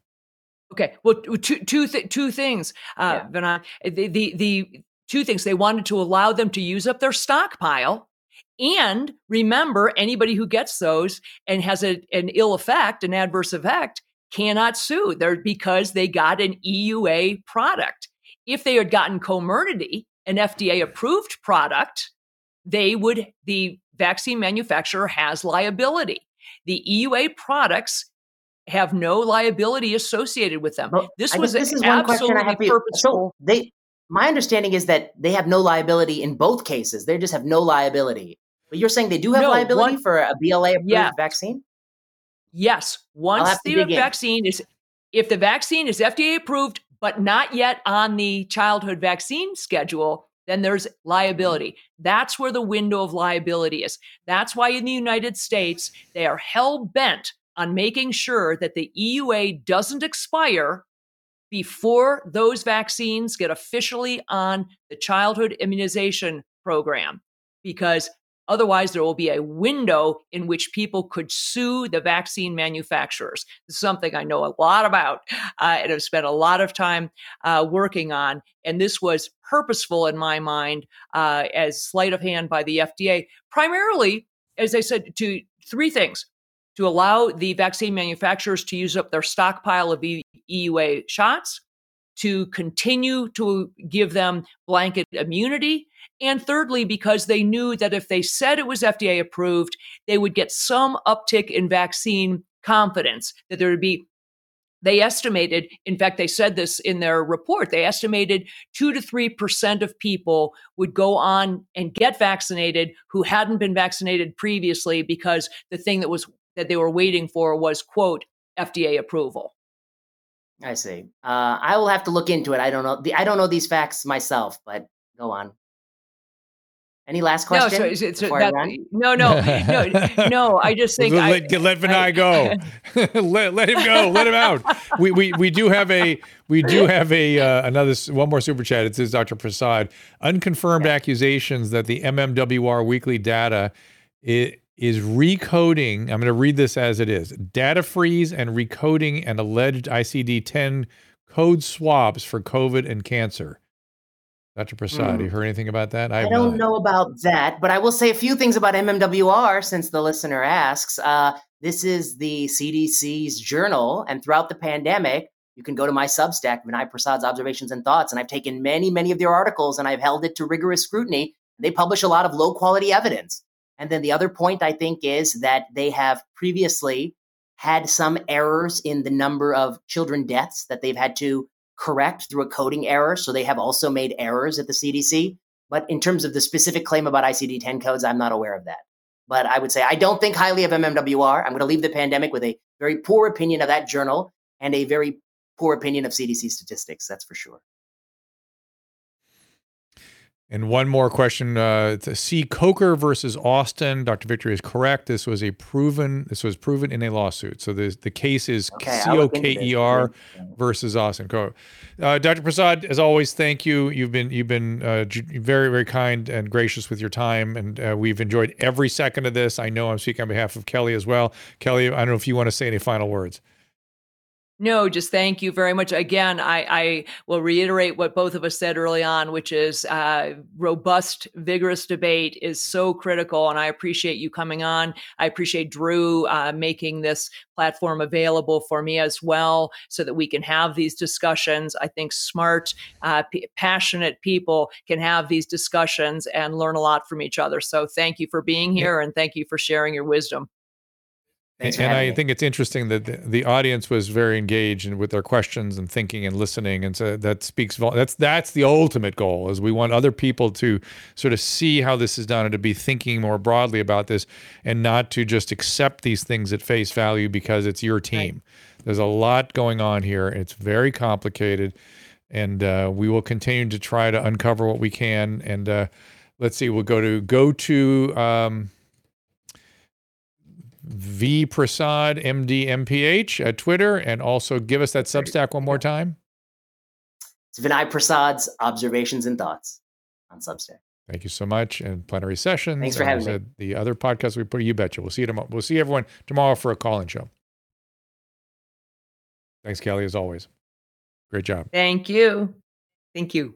Okay. Well, two two th- two things, uh, Yeah. Vinay. The, the the two things they wanted to allow them to use up their stockpile, and remember, anybody who gets those and has a, an ill effect, an adverse effect, cannot sue. They're because they got an EUA product. If they had gotten Comirnaty, an FDA approved product, they would the vaccine manufacturer has liability. The EUA products have no liability associated with them. Well, this I was this is one question I have for you. So they, my understanding is that they have no liability in both cases. They just have no liability. But you're saying they do have No, liability one- for a BLA approved Yeah. vaccine? Yes, once the dig in. vaccine is, if the vaccine is FDA approved but not yet on the childhood vaccine schedule, then there's liability. That's where the window of liability is. That's why in the United States they are hell bent on making sure that the EUA doesn't expire before those vaccines get officially on the childhood immunization program because otherwise there will be a window in which people could sue the vaccine manufacturers. This is something i know a lot about uh, and have spent a lot of time uh, working on and this was purposeful in my mind uh, as sleight of hand by the fda primarily as i said to three things to allow the vaccine manufacturers to use up their stockpile of EUA shots, to continue to give them blanket immunity, and thirdly, because they knew that if they said it was FDA approved, they would get some uptick in vaccine confidence, that there would be. They estimated, in fact, they said this in their report, they estimated two to 3% of people would go on and get vaccinated who hadn't been vaccinated previously because the thing that was that they were waiting for was quote FDA approval. I see. Uh, I will have to look into it. I don't know. The, I don't know these facts myself, but go on. Any last question? No, so, so, so that, no, no, no, no. I just think I, let, let Vinay I- go. let, let him go. Let him out. We, we we do have a we do have a uh, another one more super chat. It says Dr. Prasad unconfirmed accusations that the MMWR weekly data i- is recoding. I'm going to read this as it is: data freeze and recoding and alleged ICD-10 code swaps for COVID and cancer. Dr. Prasad, Hmm. you heard anything about that? I have don't not. know about that, but I will say a few things about MMWR since the listener asks. Uh, this is the CDC's journal, and throughout the pandemic, you can go to my Substack, Vinay Prasad's Observations and Thoughts, and I've taken many, many of their articles and I've held it to rigorous scrutiny. They publish a lot of low quality evidence. And then the other point I think is that they have previously had some errors in the number of children deaths that they've had to correct through a coding error. So they have also made errors at the CDC. But in terms of the specific claim about ICD 10 codes, I'm not aware of that. But I would say I don't think highly of MMWR. I'm going to leave the pandemic with a very poor opinion of that journal and a very poor opinion of CDC statistics. That's for sure. And one more question: uh, C. Coker versus Austin. Dr. Victory is correct. This was a proven. This was proven in a lawsuit. So the the case is Okay, C O K E. R versus Austin. Uh, Dr. Prasad, as always, thank you. You've been you've been uh, very very kind and gracious with your time, and uh, we've enjoyed every second of this. I know I'm speaking on behalf of Kelly as well. Kelly, I don't know if you want to say any final words. No, just thank you very much. Again, I, I will reiterate what both of us said early on, which is uh, robust, vigorous debate is so critical. And I appreciate you coming on. I appreciate Drew uh, making this platform available for me as well so that we can have these discussions. I think smart, uh, p- passionate people can have these discussions and learn a lot from each other. So thank you for being here and thank you for sharing your wisdom. Thanks and I me. think it's interesting that the, the audience was very engaged and with their questions and thinking and listening, and so that speaks. Vol- that's that's the ultimate goal. Is we want other people to sort of see how this is done and to be thinking more broadly about this, and not to just accept these things at face value because it's your team. There's a lot going on here. It's very complicated, and uh, we will continue to try to uncover what we can. And uh, let's see, we'll go to go to. Um, V Prasad MD MPH at Twitter, and also give us that Substack one more time. It's Vinay Prasad's Observations and Thoughts on Substack. Thank you so much, and plenary sessions. Thanks for and having me. said, The other podcast we put, you betcha. We'll see you tomorrow. We'll see everyone tomorrow for a call-in show. Thanks, Kelly, as always. Great job. Thank you. Thank you.